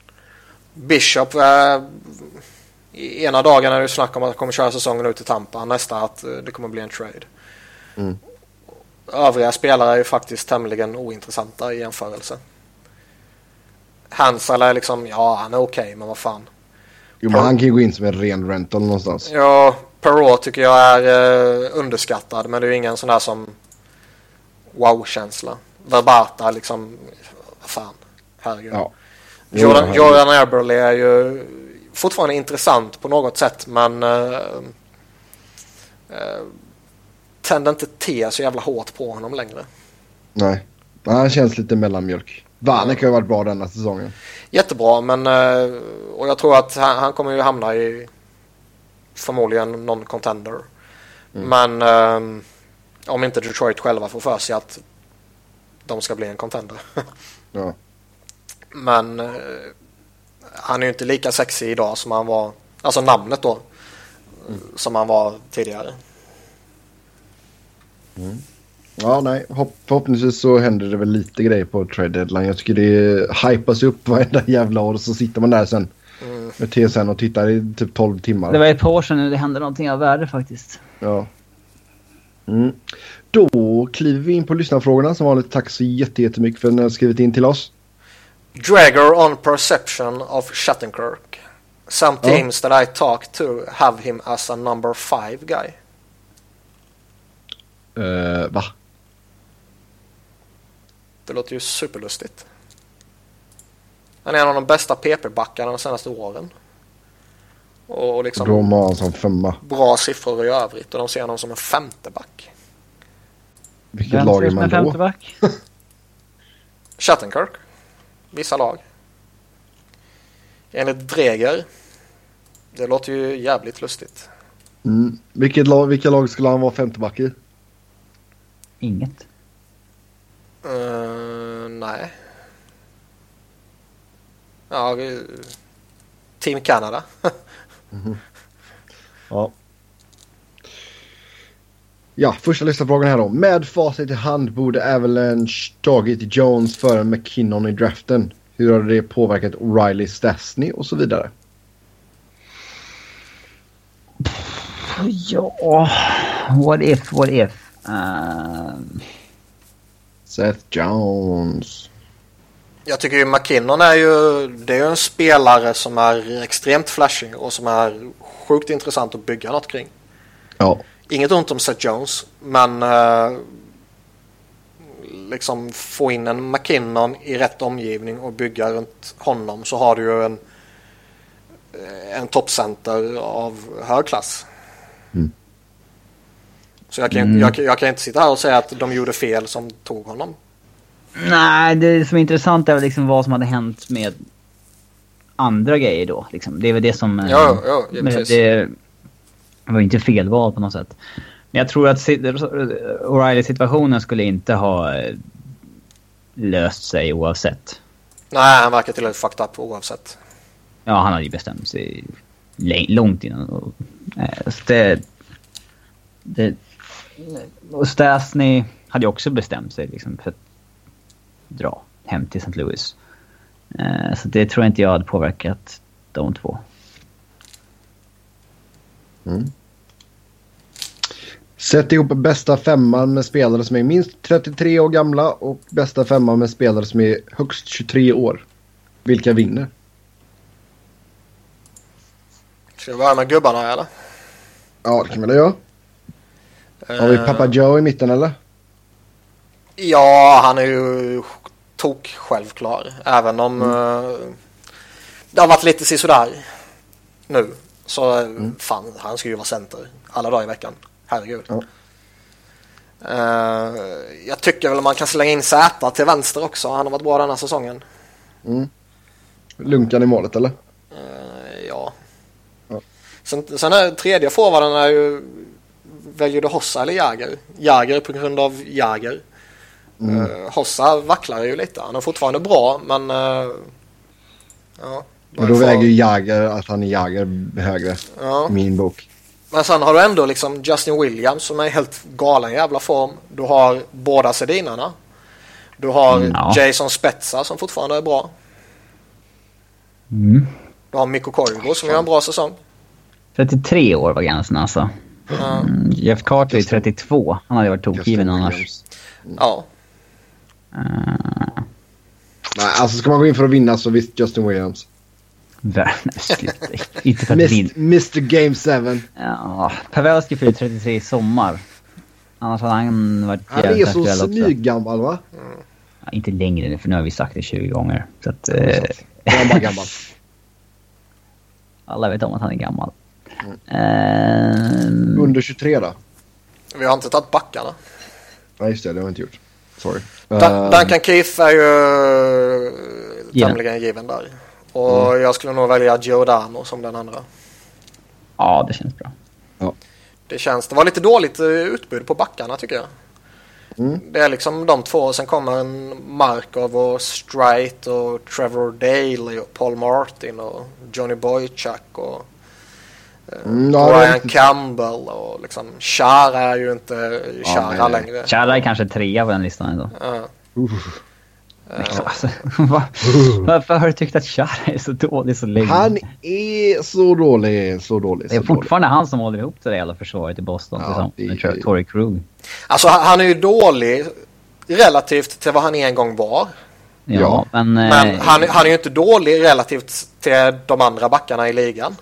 Bishop, eh, i ena dagen är det snack om att han kommer köra säsongen ut i Tampa. Nästa att eh, det kommer bli en trade. Mm. Övriga spelare är ju faktiskt tämligen ointressanta i jämförelse. Hansel är liksom, ja han är okej men vad fan. Jo, men han kan ju gå in som en ren rental någonstans. Ja, Perrault tycker jag är eh, underskattad men det är ju ingen sån där som wow-känsla. Verbata liksom, vad fan, herregud. Ja. Jo, Jordan, han- Jordan Eberle är ju fortfarande intressant på något sätt men uh, uh, tänder inte te så jävla hårt på honom längre. Nej. Han känns lite mellanmjölk. Vanek har ju varit bra denna säsongen. Jättebra men eh, och jag tror att han, han kommer ju hamna i förmodligen någon contender. Men eh, om inte Detroit själva får för sig att de ska bli en contender. Ja. Men eh, han är ju inte lika sexig idag som han var, alltså namnet då, som han var tidigare. Ja, nej. Hopp, förhoppningsvis så händer det väl lite grejer på trade deadline. Jag tycker det hypas upp varenda jävla år och så sitter man där sen Mm. med TSN och tittar i typ 12 timmar. Det var ett par år sedan det hände någonting av värde faktiskt. Ja. Mm. Då kliver vi in på lyssnarfrågorna. Som vanligt tack så jätte- jättemycket för att ni har skrivit in till oss. Dragger on perception of Shattenkirk. Some Ja. teams that I talk to have him as a number five guy. Uh, va? Det låter ju superlustigt. Han är en av de bästa PP-backarna de senaste åren. Och liksom De har han som femma. bra siffror i övrigt och de ser honom som en femte back. Vilket Vem lag är man då? femteback? [laughs] Shattenkirk. Vissa lag. Enligt Dreger. Det låter ju jävligt lustigt. Mm. Vilket lag, vilka lag skulle han vara femteback i? Inget. Uh, nej. Ja, Team Canada. [laughs] Ja. Ja, första lyssnarfrågan här då. Med facit i hand borde Avalanche tagit Jones före McKinnon i draften. Hur har det påverkat O'Reilly, Stasny och så vidare? Ja, what if, what if. Ehm, Seth Jones. Jag tycker ju McKinnon är ju, det är ju en spelare som är extremt flashig och som är sjukt intressant att bygga något kring. Ja. Inget ont om Seth Jones, men eh, liksom få in en McKinnon i rätt omgivning och bygga runt honom så har du ju en, eh, en toppcenter av hög klass. Mm. Så jag kan, Mm. jag, jag kan inte sitta här och säga att de gjorde fel som tog honom. Nej, det som är intressant är väl liksom vad som hade hänt med andra grejer då. Liksom. Det är väl det som... eh, Ja, ja, givetvis. det var inte felval på något sätt. Men jag tror att si- O'Reilly-situationen skulle inte ha eh, löst sig oavsett. Nej, han verkar tillräckligt fucked up oavsett. Ja, han hade ju bestämt sig långt innan. Och, eh, så det, det, och Stasny hade ju också bestämt sig liksom, för att dra hem till St. Louis. Eh, så det tror jag inte jag hade påverkat de två. Sätt ihop bästa femman med spelare som är minst 33 år gamla och bästa femman med spelare som är högst 23 år. Vilka vinner? Ska vi börja med gubbarna eller? Ja, det kan vi väl göra. Har vi Eh, Papa Joe i mitten eller? Ja, han är ju tok självklar. Även om eh, det har varit lite sisådär nu. Så eh, fan, han ska ju vara center alla dagar i veckan. Herregud. Ja. Eh, jag tycker väl man kan slänga in Z till vänster också. Han har varit bra den här säsongen. Lunkan i målet eller? Eh, ja. Ja. Sen, sen är tredje forwarden är ju väljer du Hossa eller Jäger? Jäger på grund av Jäger. Eh, Hossa vacklar ju lite. Han är fortfarande bra men uh, ja. Men då väger ju Jagger att han är Jagger högre ja. i min bok. Men sen har du ändå liksom Justin Williams som är helt galen jävla form. Du har båda Sedinarna. Du har Mm, ja. Jason Spezza som fortfarande är bra. Mm. Du har Mikko Koivu som gör en bra säsong. 33 år var gränsen alltså. Mm, Jeff Carter är 32. Han hade varit tokgiven annars. Williams. ja. Uh, Nej, alltså ska man gå in för att vinna så visst Justin Williams. [laughs] nej, sluta. Inte för att vinna. Mr, Game 7. Ja, Pavelski fyller 33 i sommar. Annars hade han varit Han är så smyggammal va? Ja, inte längre nu, för nu har vi sagt det 20 gånger. Så att, eh, Han är bara gammal. [laughs] alla vet om att han är gammal. Mm. Ehm, Under 23 då? Vi har inte tagit backarna. Nej just det, det har jag inte gjort. Sorry. Dun- Eh, Duncan Keith är ju Given. tämligen given där. Och jag skulle nog välja Giordano som den andra. ja, det känns bra. Det känns, det var lite dåligt eh, utbud på backarna tycker jag. Mm. Det är liksom de två och sen kommer en Markov och Strite och Trevor Daley och Paul Martin och Johnny Boychuk och mm, ja, Brian Campbell och liksom Chara är ju inte Chara nej. längre. Chara är kanske trea på den listan ändå. Ja. [laughs] Alltså, [laughs] va? [laughs] Varför har du tyckt att Chara är så dålig så länge? Han är så dålig, så dålig. det är så dålig. fortfarande han som håller ihop det där jävla försvaret i Boston Ja, tillsammans det- med Tor- Torrey Krug. Alltså han han är ju dålig relativt till vad han en gång var. Ja, Ja. men... Men eh, han, han är ju inte dålig relativt till de andra backarna i ligan.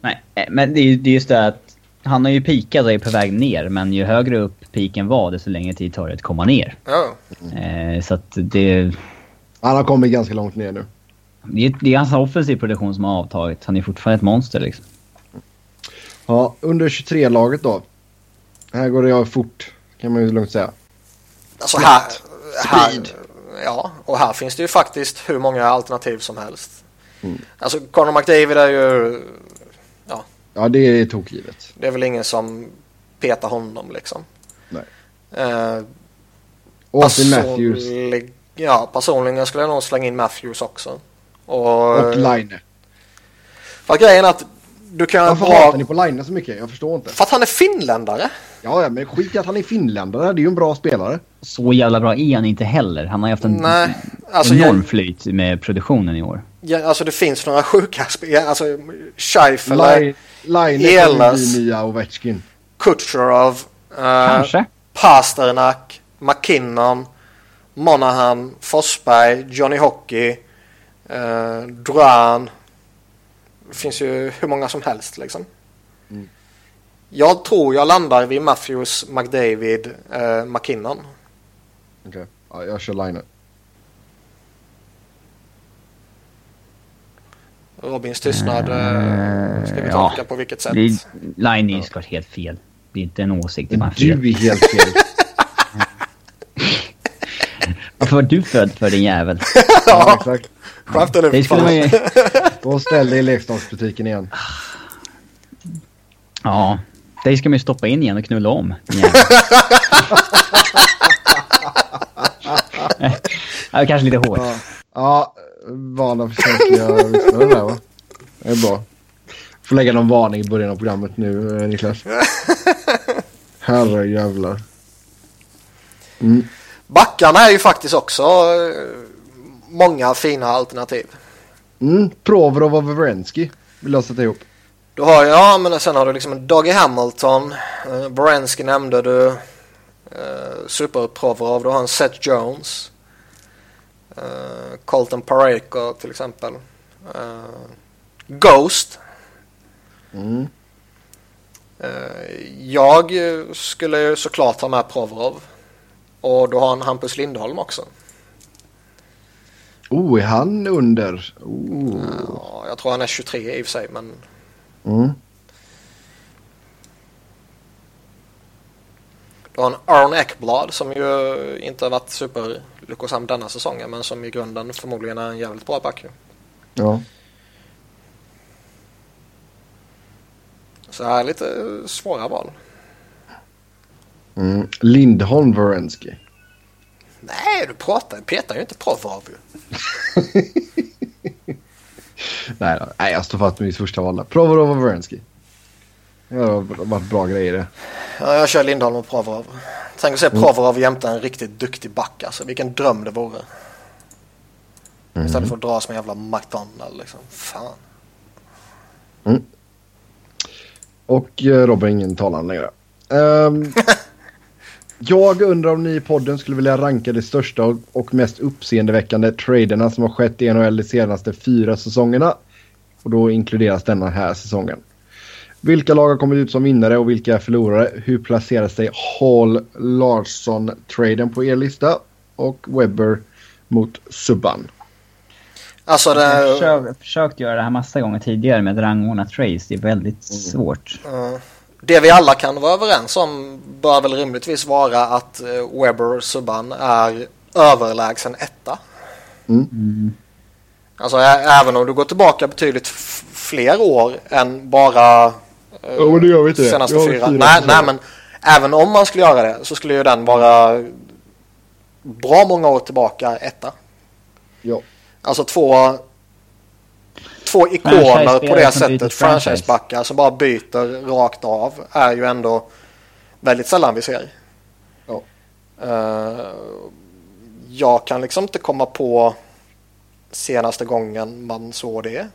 Nej, eh, men det är ju det är just det att han har ju pikat och är på väg ner, men ju högre upp piken var, desto längre tid tar det att komma ner. Ja. Eh, så att det, Han har kommit ganska långt ner nu. det, är, det är hans offensiv produktion som har avtagit. Han är fortfarande ett monster liksom. Ja, under 23-laget då. Här går det jag fort, kan man ju lugnt säga. Alltså här, här, Speed. ja, och här finns det ju faktiskt hur många alternativ som helst. Mm. Alltså Conor McDavid är ju, Ja, det är tokgivet. det är väl ingen som petar honom liksom. Nej. Eh, Austin Matthews Ja, personligen skulle jag nog slänga in Matthews också. Och, och Line. För grejen är att du kan Varför bra... hatar ni på Line så mycket? Jag förstår inte. För att han är finländare. Ja, ja, men skit i att han är finländare. Det är ju en bra spelare. Så jävla bra är han inte heller. Han har ju haft en Nej, alltså, enorm jag, flyt med produktionen i år. ja, alltså det finns några sjuka spelare. Alltså Scheifele, nya Ovechkin. Kucherov, eh, Kanske. Pasternak, McKinnon, Monahan, Forsberg, Johnny Hockey, eh, Duran. Det finns ju hur många som helst liksom. Mm. Jag tror jag landar vid Matthews, McDavid, eh, McKinnon. Okej, ja, jag kör linen. Robins tystnad eh, ska vi ja. tolka på vilket sätt? Det, line är ju såklart helt fel. Det är inte en åsikt, det är bara Du är helt fel. [laughs] Varför var du född för din jävel? [laughs] ja, exakt. Skärp dig nu för fan. Då ställ dig i leksaksbutiken igen. Ja. Dig ska man ju stoppa in igen och knulla om. [laughs] ja, kanske lite hårt. Ja, ja vana försöker det där va? Det är bra. Får lägga någon varning i början av programmet nu eh, Niklas. Herre jävlar. Mm. Backarna är ju faktiskt också eh, många fina alternativ. Mm. Provorov och Werenski vill jag sätta ihop. Du har ja men sen har du liksom Dougie Hamilton, eh, Borensky nämnde du, eh, Superprovorov, du har en Seth Jones, eh, Colton Pareko till exempel. Eh, Ghost. Mm. Eh, jag skulle ju såklart ha med Provorov. Och du har en Hampus Lindholm också. Oh, är han under? Oh. Ja, jag tror han är 23 i och för sig men Mm. Du har en Aaron Ekblad som ju inte har varit superlyckosam denna säsongen men som i grunden förmodligen är en jävligt bra back. Ja. Så det här är lite svåra val. Mm. Lindholm Werenski. Nej, du pratar, petar ju inte Provorov. [laughs] Nej. Nej, jag står fast med mitt första val. Provorov och Werenski. Det har varit bra grejer det. Ja, jag kör Lindholm och Provorov. Tänk att se Provorov jämte en riktigt duktig back alltså. Vilken dröm det vore. Istället för att dra som en jävla McDonald liksom. Fan. Och eh, Robin ingen talan längre. Ehm, [laughs] jag undrar om ni i podden skulle vilja ranka de största och- mest uppseendeväckande traderna som har skett i NHL de senaste fyra säsongerna. Och då inkluderas denna här säsongen. Vilka lag har kommit ut som vinnare och vilka är förlorare? Hur placerar sig Hall Larsson-traden på er lista? Och Webber mot Subban. Alltså Jag det... har försökt, försökt göra det här massa gånger tidigare med rangordna trades. Det är väldigt svårt. Ja. Det vi alla kan vara överens om bör väl rimligtvis vara att eh, Weber Subban är överlägsen etta. Mm. Alltså även om du går tillbaka betydligt fler år än bara eh, Ja, men det gör vi inte senaste har fyra. fyra Nej, nej, men även om man skulle göra det så skulle ju den vara bra många år tillbaka etta. Ja. Alltså två, två ikoner på det sättet. franchise. Franchisebackar som bara byter rakt av är ju ändå väldigt sällan vi ser. Ja. Eh, jag kan liksom inte komma på senaste gången man såg det.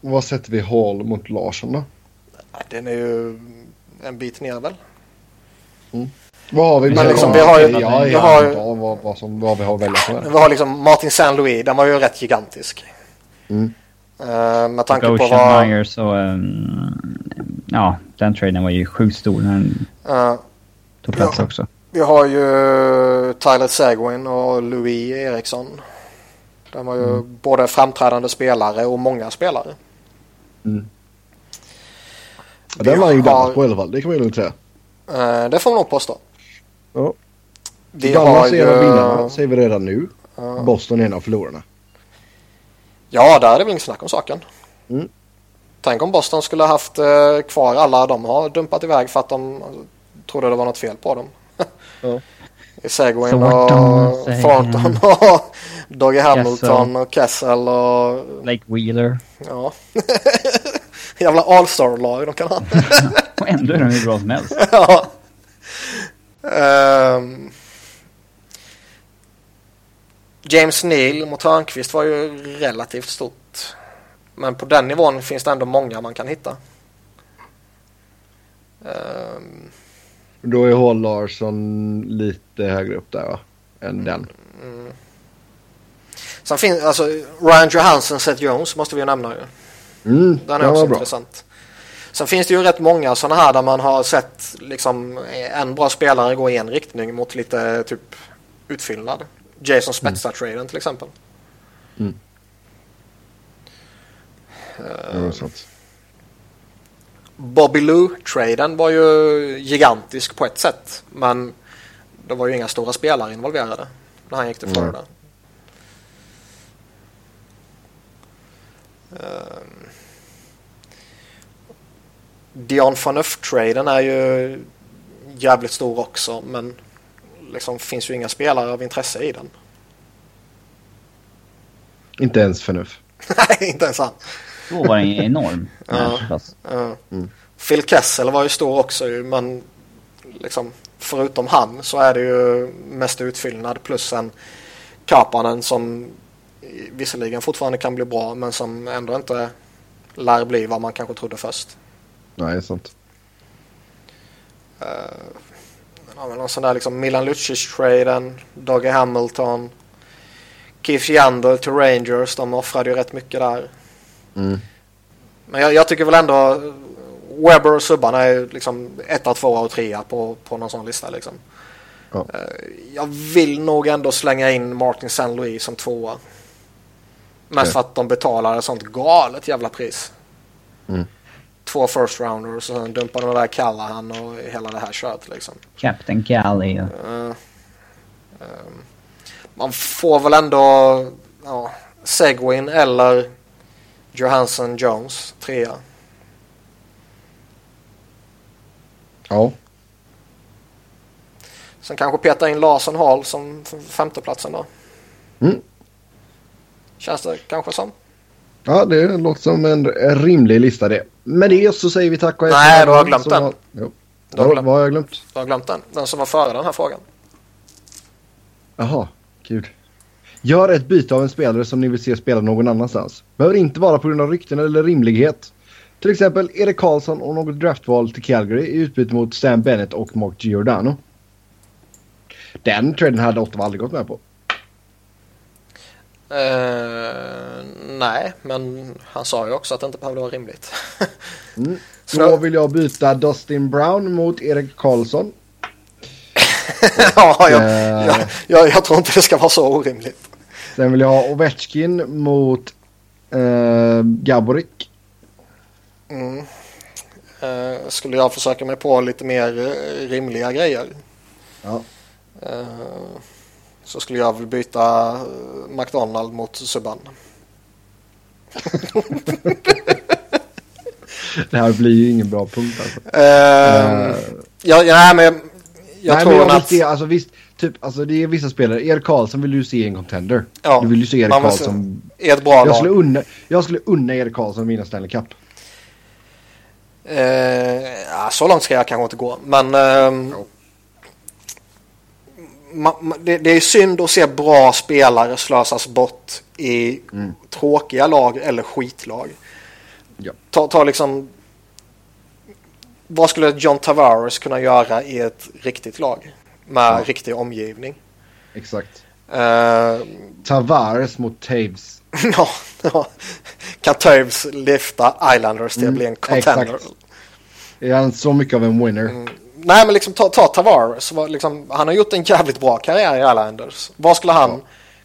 Vad sätter vi Hall mot Larsson då? Nej, Den är ju en bit ner väl. Vad har vi? Men liksom, vi har ju- Ja, vi ja, har ja, vad, vad, som, vad vi har att välja på. Vi har liksom Martin Saint-Louis, den var ju rätt gigantisk. Mm. Eh, med tanke på Ocean vad... Myers och... Um, ja, den traden var ju sjukt stor när den eh, tog plats Ja. också. Vi har ju Tyler Seguin och Louis Eriksson. De var ju både framträdande spelare och många spelare. Mm. Ja, den var ju har- Dallas på i alla fall, det kan man ju lugnt säga. Eh, det får man nog påstå. Ja. Vi Dallas har är en av vinnarna, säger vi redan nu. Ja. Boston är en av förlorarna. Ja, där är det väl inget snack om saken. Mm. Tänk om Boston skulle ha haft eh, kvar alla de har dumpat iväg för att de trodde det var något fel på dem. Ja. [laughs] Thornton, och. Thornton [laughs] och Dougie Hamilton Kessel. och Kessel och Blake Wheeler. ja. [laughs] Jävla All-star-lag de kan ha. Och ändå är de hur bra som helst. ja. Ehm. James Neal mot Hörnqvist var ju relativt stort. Men på den nivån finns det ändå många man kan hitta. Ehm. Då är Hall Larsson lite högre upp där va? Än den. Sen finns alltså Ryan Johansson, Seth Jones måste vi ju nämna ju. Mm, Den är också var intressant. Sen finns det ju rätt många sådana här där man har sett liksom en bra spelare gå i en riktning mot lite typ utfyllnad. Jason Spezza-traden till exempel. Mm. Var sant. Bobby Lou-traden var ju gigantisk på ett sätt. Men det var ju inga stora spelare involverade när han gick till Florida. Um, Dion Phaneuf-traden är ju jävligt stor också. Men liksom finns ju inga spelare av intresse i den. Inte ens förnuft. [laughs] Nej, inte ens han. Då var den enorm. [laughs] Ja. Ja. Mm. Phil Kessel var ju stor också ju, men liksom, förutom han så är det ju mest utfyllnad plus en Kapanen som visserligen fortfarande kan bli bra men som ändå inte lär bli vad man kanske trodde först. Nej, sant. Uh, ja, men någon sån där liksom Milan Lucic-traden, Dougie Hamilton, Keith Yandel till Rangers. De offrade ju rätt mycket där. Mm. Men jag, jag tycker väl ändå Webber och Subban är liksom etta, tvåa och trea på, på någon sån lista liksom. Ja. Eh, Jag vill nog ändå slänga in Martin St. Louis som tvåa. Mest Okej. för att de betalar ett sånt galet jävla pris. Mm. Två first rounders och sen dumpar de där Callahan och hela det här köret liksom. Captain Cali. och- Eh, ehm, man får väl ändå ja, Seguin eller Johansson Jones trea. Ja. Sen kanske peta in Larsson Hall som femteplatsen då. Mm. Känns det kanske som. Ja, det låter som en rimlig lista det. Med det så säger vi tack och hej. Nej, du har glömt den. Jo. Du har glömt. vad har jag glömt? Du har glömt den. Den som var före den här frågan. Jaha, gud. Gör ett byte av en spelare som ni vill se spela någon annanstans. Behöver inte vara på grund av rykten eller rimlighet. Till exempel Erik Karlsson och något draftval till Calgary i utbyte mot Sam Bennett och Mark Giordano. Den traden hade Ottawa aldrig gått med på. Eh, nej, men han sa ju också att det inte behövde vara rimligt. [laughs] Mm. [laughs] Då vill jag byta Dustin Brown mot Erik Karlsson. [laughs] ja, jag, Eh. jag, jag, jag tror inte det ska vara så orimligt. Sen vill jag ha Ovechkin mot eh, Gaborik. Mm. Eh, skulle jag försöka mig på lite mer rimliga grejer. Ja. Eh, så skulle jag väl byta eh, McDonald mot Subban. Det här blir ju ingen bra punkt alltså. Eh, Eh, ja, ja, men jag, jag Nej, tror men jag att... se, alltså visst, typ, alltså det är vissa spelare. Erik Karlsson vill du se i en contender. Ja, Du vill ju se Erik Karlsson. är ett bra Jag lag. skulle, unna, jag skulle unna Erik Karlsson vinna Stanley Cup. Eh, ja, så långt ska jag kanske inte gå. Men ma, ma, det, det är synd att se bra spelare slösas bort i Mm. tråkiga lag eller skitlag. Ja. Ta, ta liksom... Vad skulle John Tavares kunna göra i ett riktigt lag? Med Ja. riktig omgivning. Exakt. Eh, Tavares mot Taves. [laughs] ja, ja. Kan Toews lyfta Islanders till att Mm, bli en contender? exakt. Är han så mycket av en winner? Mm. Nej men liksom ta, ta Tavares. Liksom, han har gjort en jävligt bra karriär i Islanders. Vad skulle han Ja.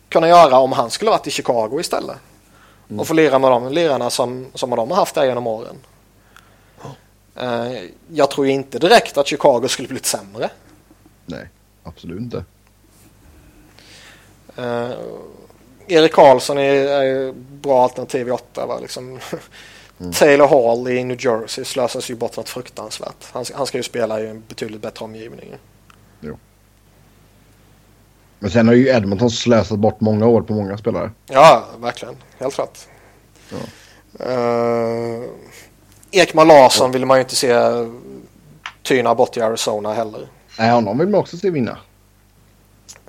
kunna göra om han skulle varit i Chicago istället? Mm. Och få lira med de lirarna som, som de har haft där genom åren. Eh, jag tror ju inte direkt att Chicago skulle blivit sämre. Nej, absolut inte. Eh, Erik Karlsson är, är bra alternativ i Ottawa. Liksom. [laughs] Mm. Taylor Hall i New Jersey slösas ju bort något fruktansvärt. Han, han ska ju spela i en betydligt bättre omgivning. Men sen har ju Edmonton slösat bort många år på många spelare. Ja, verkligen. Helt rätt. Ja. Uh, Ekman Larsson vill man ju inte se tyna bort i Arizona heller. Nej, honom vill man också se vinna.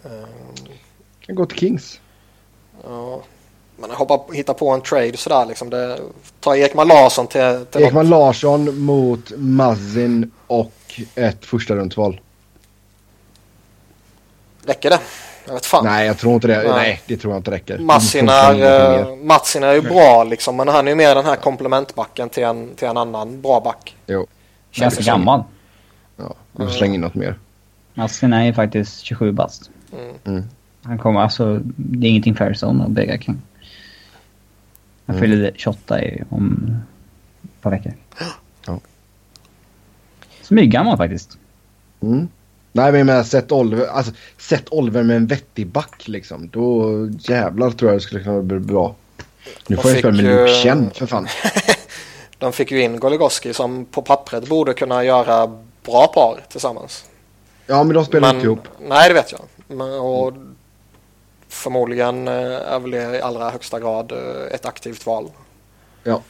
Eh, Kan gå till Kings. ja. Att hoppa, hitta på en trade sådär liksom. Det, ta Ekman Larsson till, till Ekman något. Larsson mot Mazin och och ett första rundsval. Räcker det? Jag vet fan. Nej, jag tror inte det. Nej. Nej, det tror jag inte räcker. Massin Det är, eh, Matsin är ju bra liksom, men han är ju mer den här komplementbacken till en, till en annan bra back. Jo, Känns Ganska gammal. ja. Vi får slänga in något mer. Massin är ju faktiskt 27 bast. Mm. Han kommer alltså... Det är ingenting för Arizona att kring. Han Mm. fyller 28 i, om ett par veckor. Ja. Smyggammal faktiskt. Mm. Nej, men jag menar, sätt Oliver, alltså, sätt Oliver med en vettig back liksom. Då jävlar tror jag det skulle kunna bli bra. Nu får jag spela med ju- Luke Chen för fan. [laughs] De fick ju in Goligoski som på pappret borde kunna göra bra par tillsammans. Ja, men de spelar Men- inte ihop. Nej, det vet jag. Men, och Förmodligen eh, är väl det i allra högsta grad eh, ett aktivt val. Ja.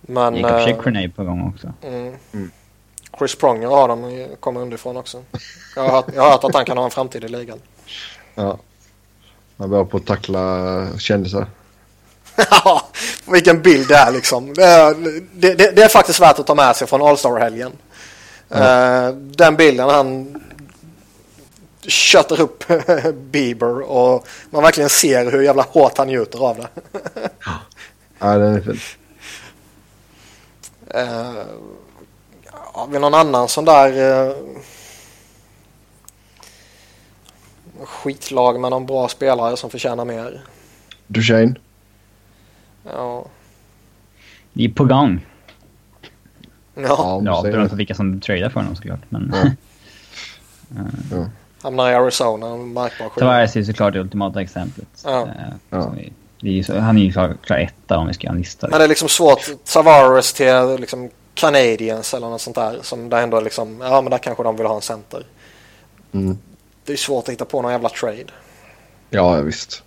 Men Jacob eh, Chikrinay på gång också. mm, Mm. Chris Pronger har de kommer underifrån också. Jag har, hört, jag har hört att han kan ha en framtid i ligan. Ja. Man börjar på att tackla kändisar. [laughs] Ja, vilken bild det är liksom. Det är, det, det, det är faktiskt värt att ta med sig från All-Star-helgen. Eh, den bilden han köttar upp [laughs] Bieber och man verkligen ser hur jävla hårt han njuter av det. Ja, den är fin. Uh, har vi någon annan sån där eh, skitlag med någon bra spelare som förtjänar mer? Duchene. Ja, Det är på gång. ja. Ja, beroende på vilka som tradar för honom såklart. Men Ja. [laughs] hamnar i Arizona, en märkbar skillnad. Tavares är ju såklart det ultimata exemplet. Ja. Eh, Ja. vi- så, han är ju klar, klar etta om vi ska göra en lista. Men det är liksom svårt. Tavares till liksom Canadiens eller något sånt där. Som där ändå liksom, ja men där kanske de vill ha en center. Mm. Det är svårt att hitta på någon jävla trade. Ja, ja, visst.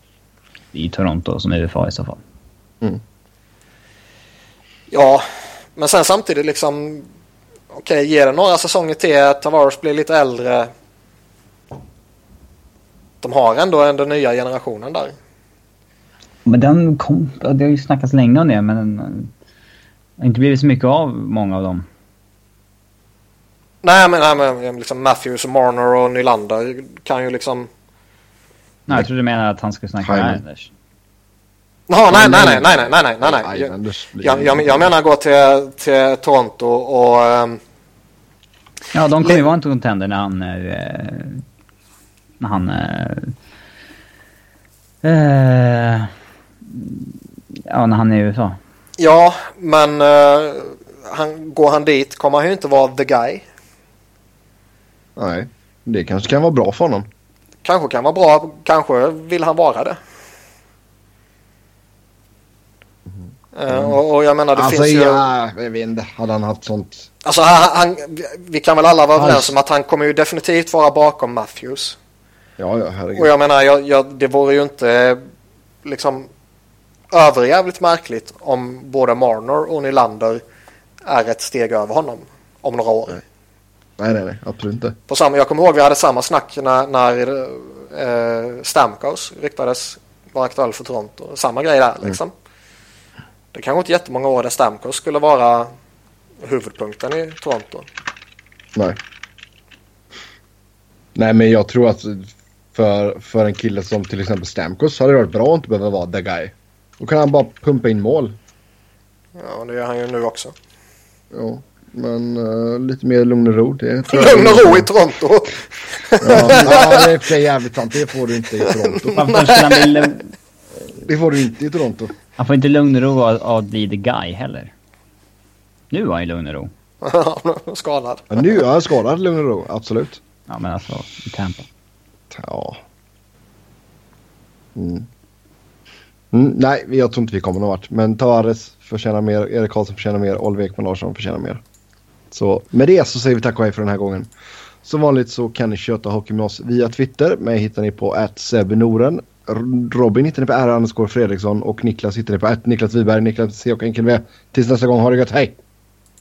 Det är Toronto som är UFA i så fall. Ja, men sen samtidigt liksom. Okej, ge det några säsonger till. Tavares blir lite äldre. De har ändå den nya generationen där. Men den kom, det har ju snackats länge om det men den eh, har inte blivit så mycket av många av dem. Nej men, nej, men liksom Matthews, Marner och Nylander kan ju liksom. Nej, jag trodde du menade att han skulle snacka med. Islanders. Jaha, nej, nej, nej, nej, nej, nej, nej, nej, nej. Jag, jag, jag, menar gå till, till Toronto och ehm, Ja, de kommer ju vara en contender när han är... eh, När han är... eh, ja, när han är i USA. Ja, men eh, han, går han dit kommer han ju inte vara the guy. Nej, det kanske kan vara bra för honom. Kanske kan vara bra, kanske vill han vara det. Eh, och, och jag menar det alltså, finns ju... ja, jag vet inte. Hade han haft sånt... Alltså han, han, vi kan väl alla vara överens om att han kommer ju definitivt vara bakom Matthews. Ja, ja, herregud. Och jag menar, jag, jag, det vore ju inte liksom överjävligt märkligt om både Marner och Nylander är ett steg över honom om några år. Nej. Nej, nej, nej. Absolut inte. På samma, jag kommer ihåg vi hade samma snack när, när eh, Stamkos ryktades vara aktuell för Toronto. Samma grej där liksom. Det kanske inte jättemånga år där Stamkos skulle vara huvudpunkten i Toronto. Nej. Nej, men jag tror att för, för en kille som till exempel Stamkos hade det varit bra att inte behöva vara the guy. Då kan han bara pumpa in mål. Ja, det gör han ju nu också. Ja, men eh, lite mer lugn och ro. Det [laughs] Lugn och ro i Toronto. Ja, ja, det är för jävligt sant. Det får du inte i Toronto. Varför skulle han bli lugn? Det får du inte i Toronto. Han får inte lugn och ro av att bli the guy heller. Nu har han ju lugn och ro. [laughs] Skadad. Ja, nu är han skadad, lugn och ro. Absolut. Ja, men alltså i Tampa. Ja. Mm. Mm, nej, jag tror inte vi kommer någon vart. Men Tavares förtjänar mer, Erik Karlsson förtjänar mer, Oliver Ekman Larsson förtjänar mer. Så med det så säger vi tack och hej för den här gången. Som vanligt så kan ni köta hockey med oss via Twitter. Mig hittar ni på @sebnoren. Robin hittar ni på R. Fredriksson och Niklas hittar ni på Niklas Wiberg, Niklas C och enkel V. Tills nästa gång, ha det gött, hej!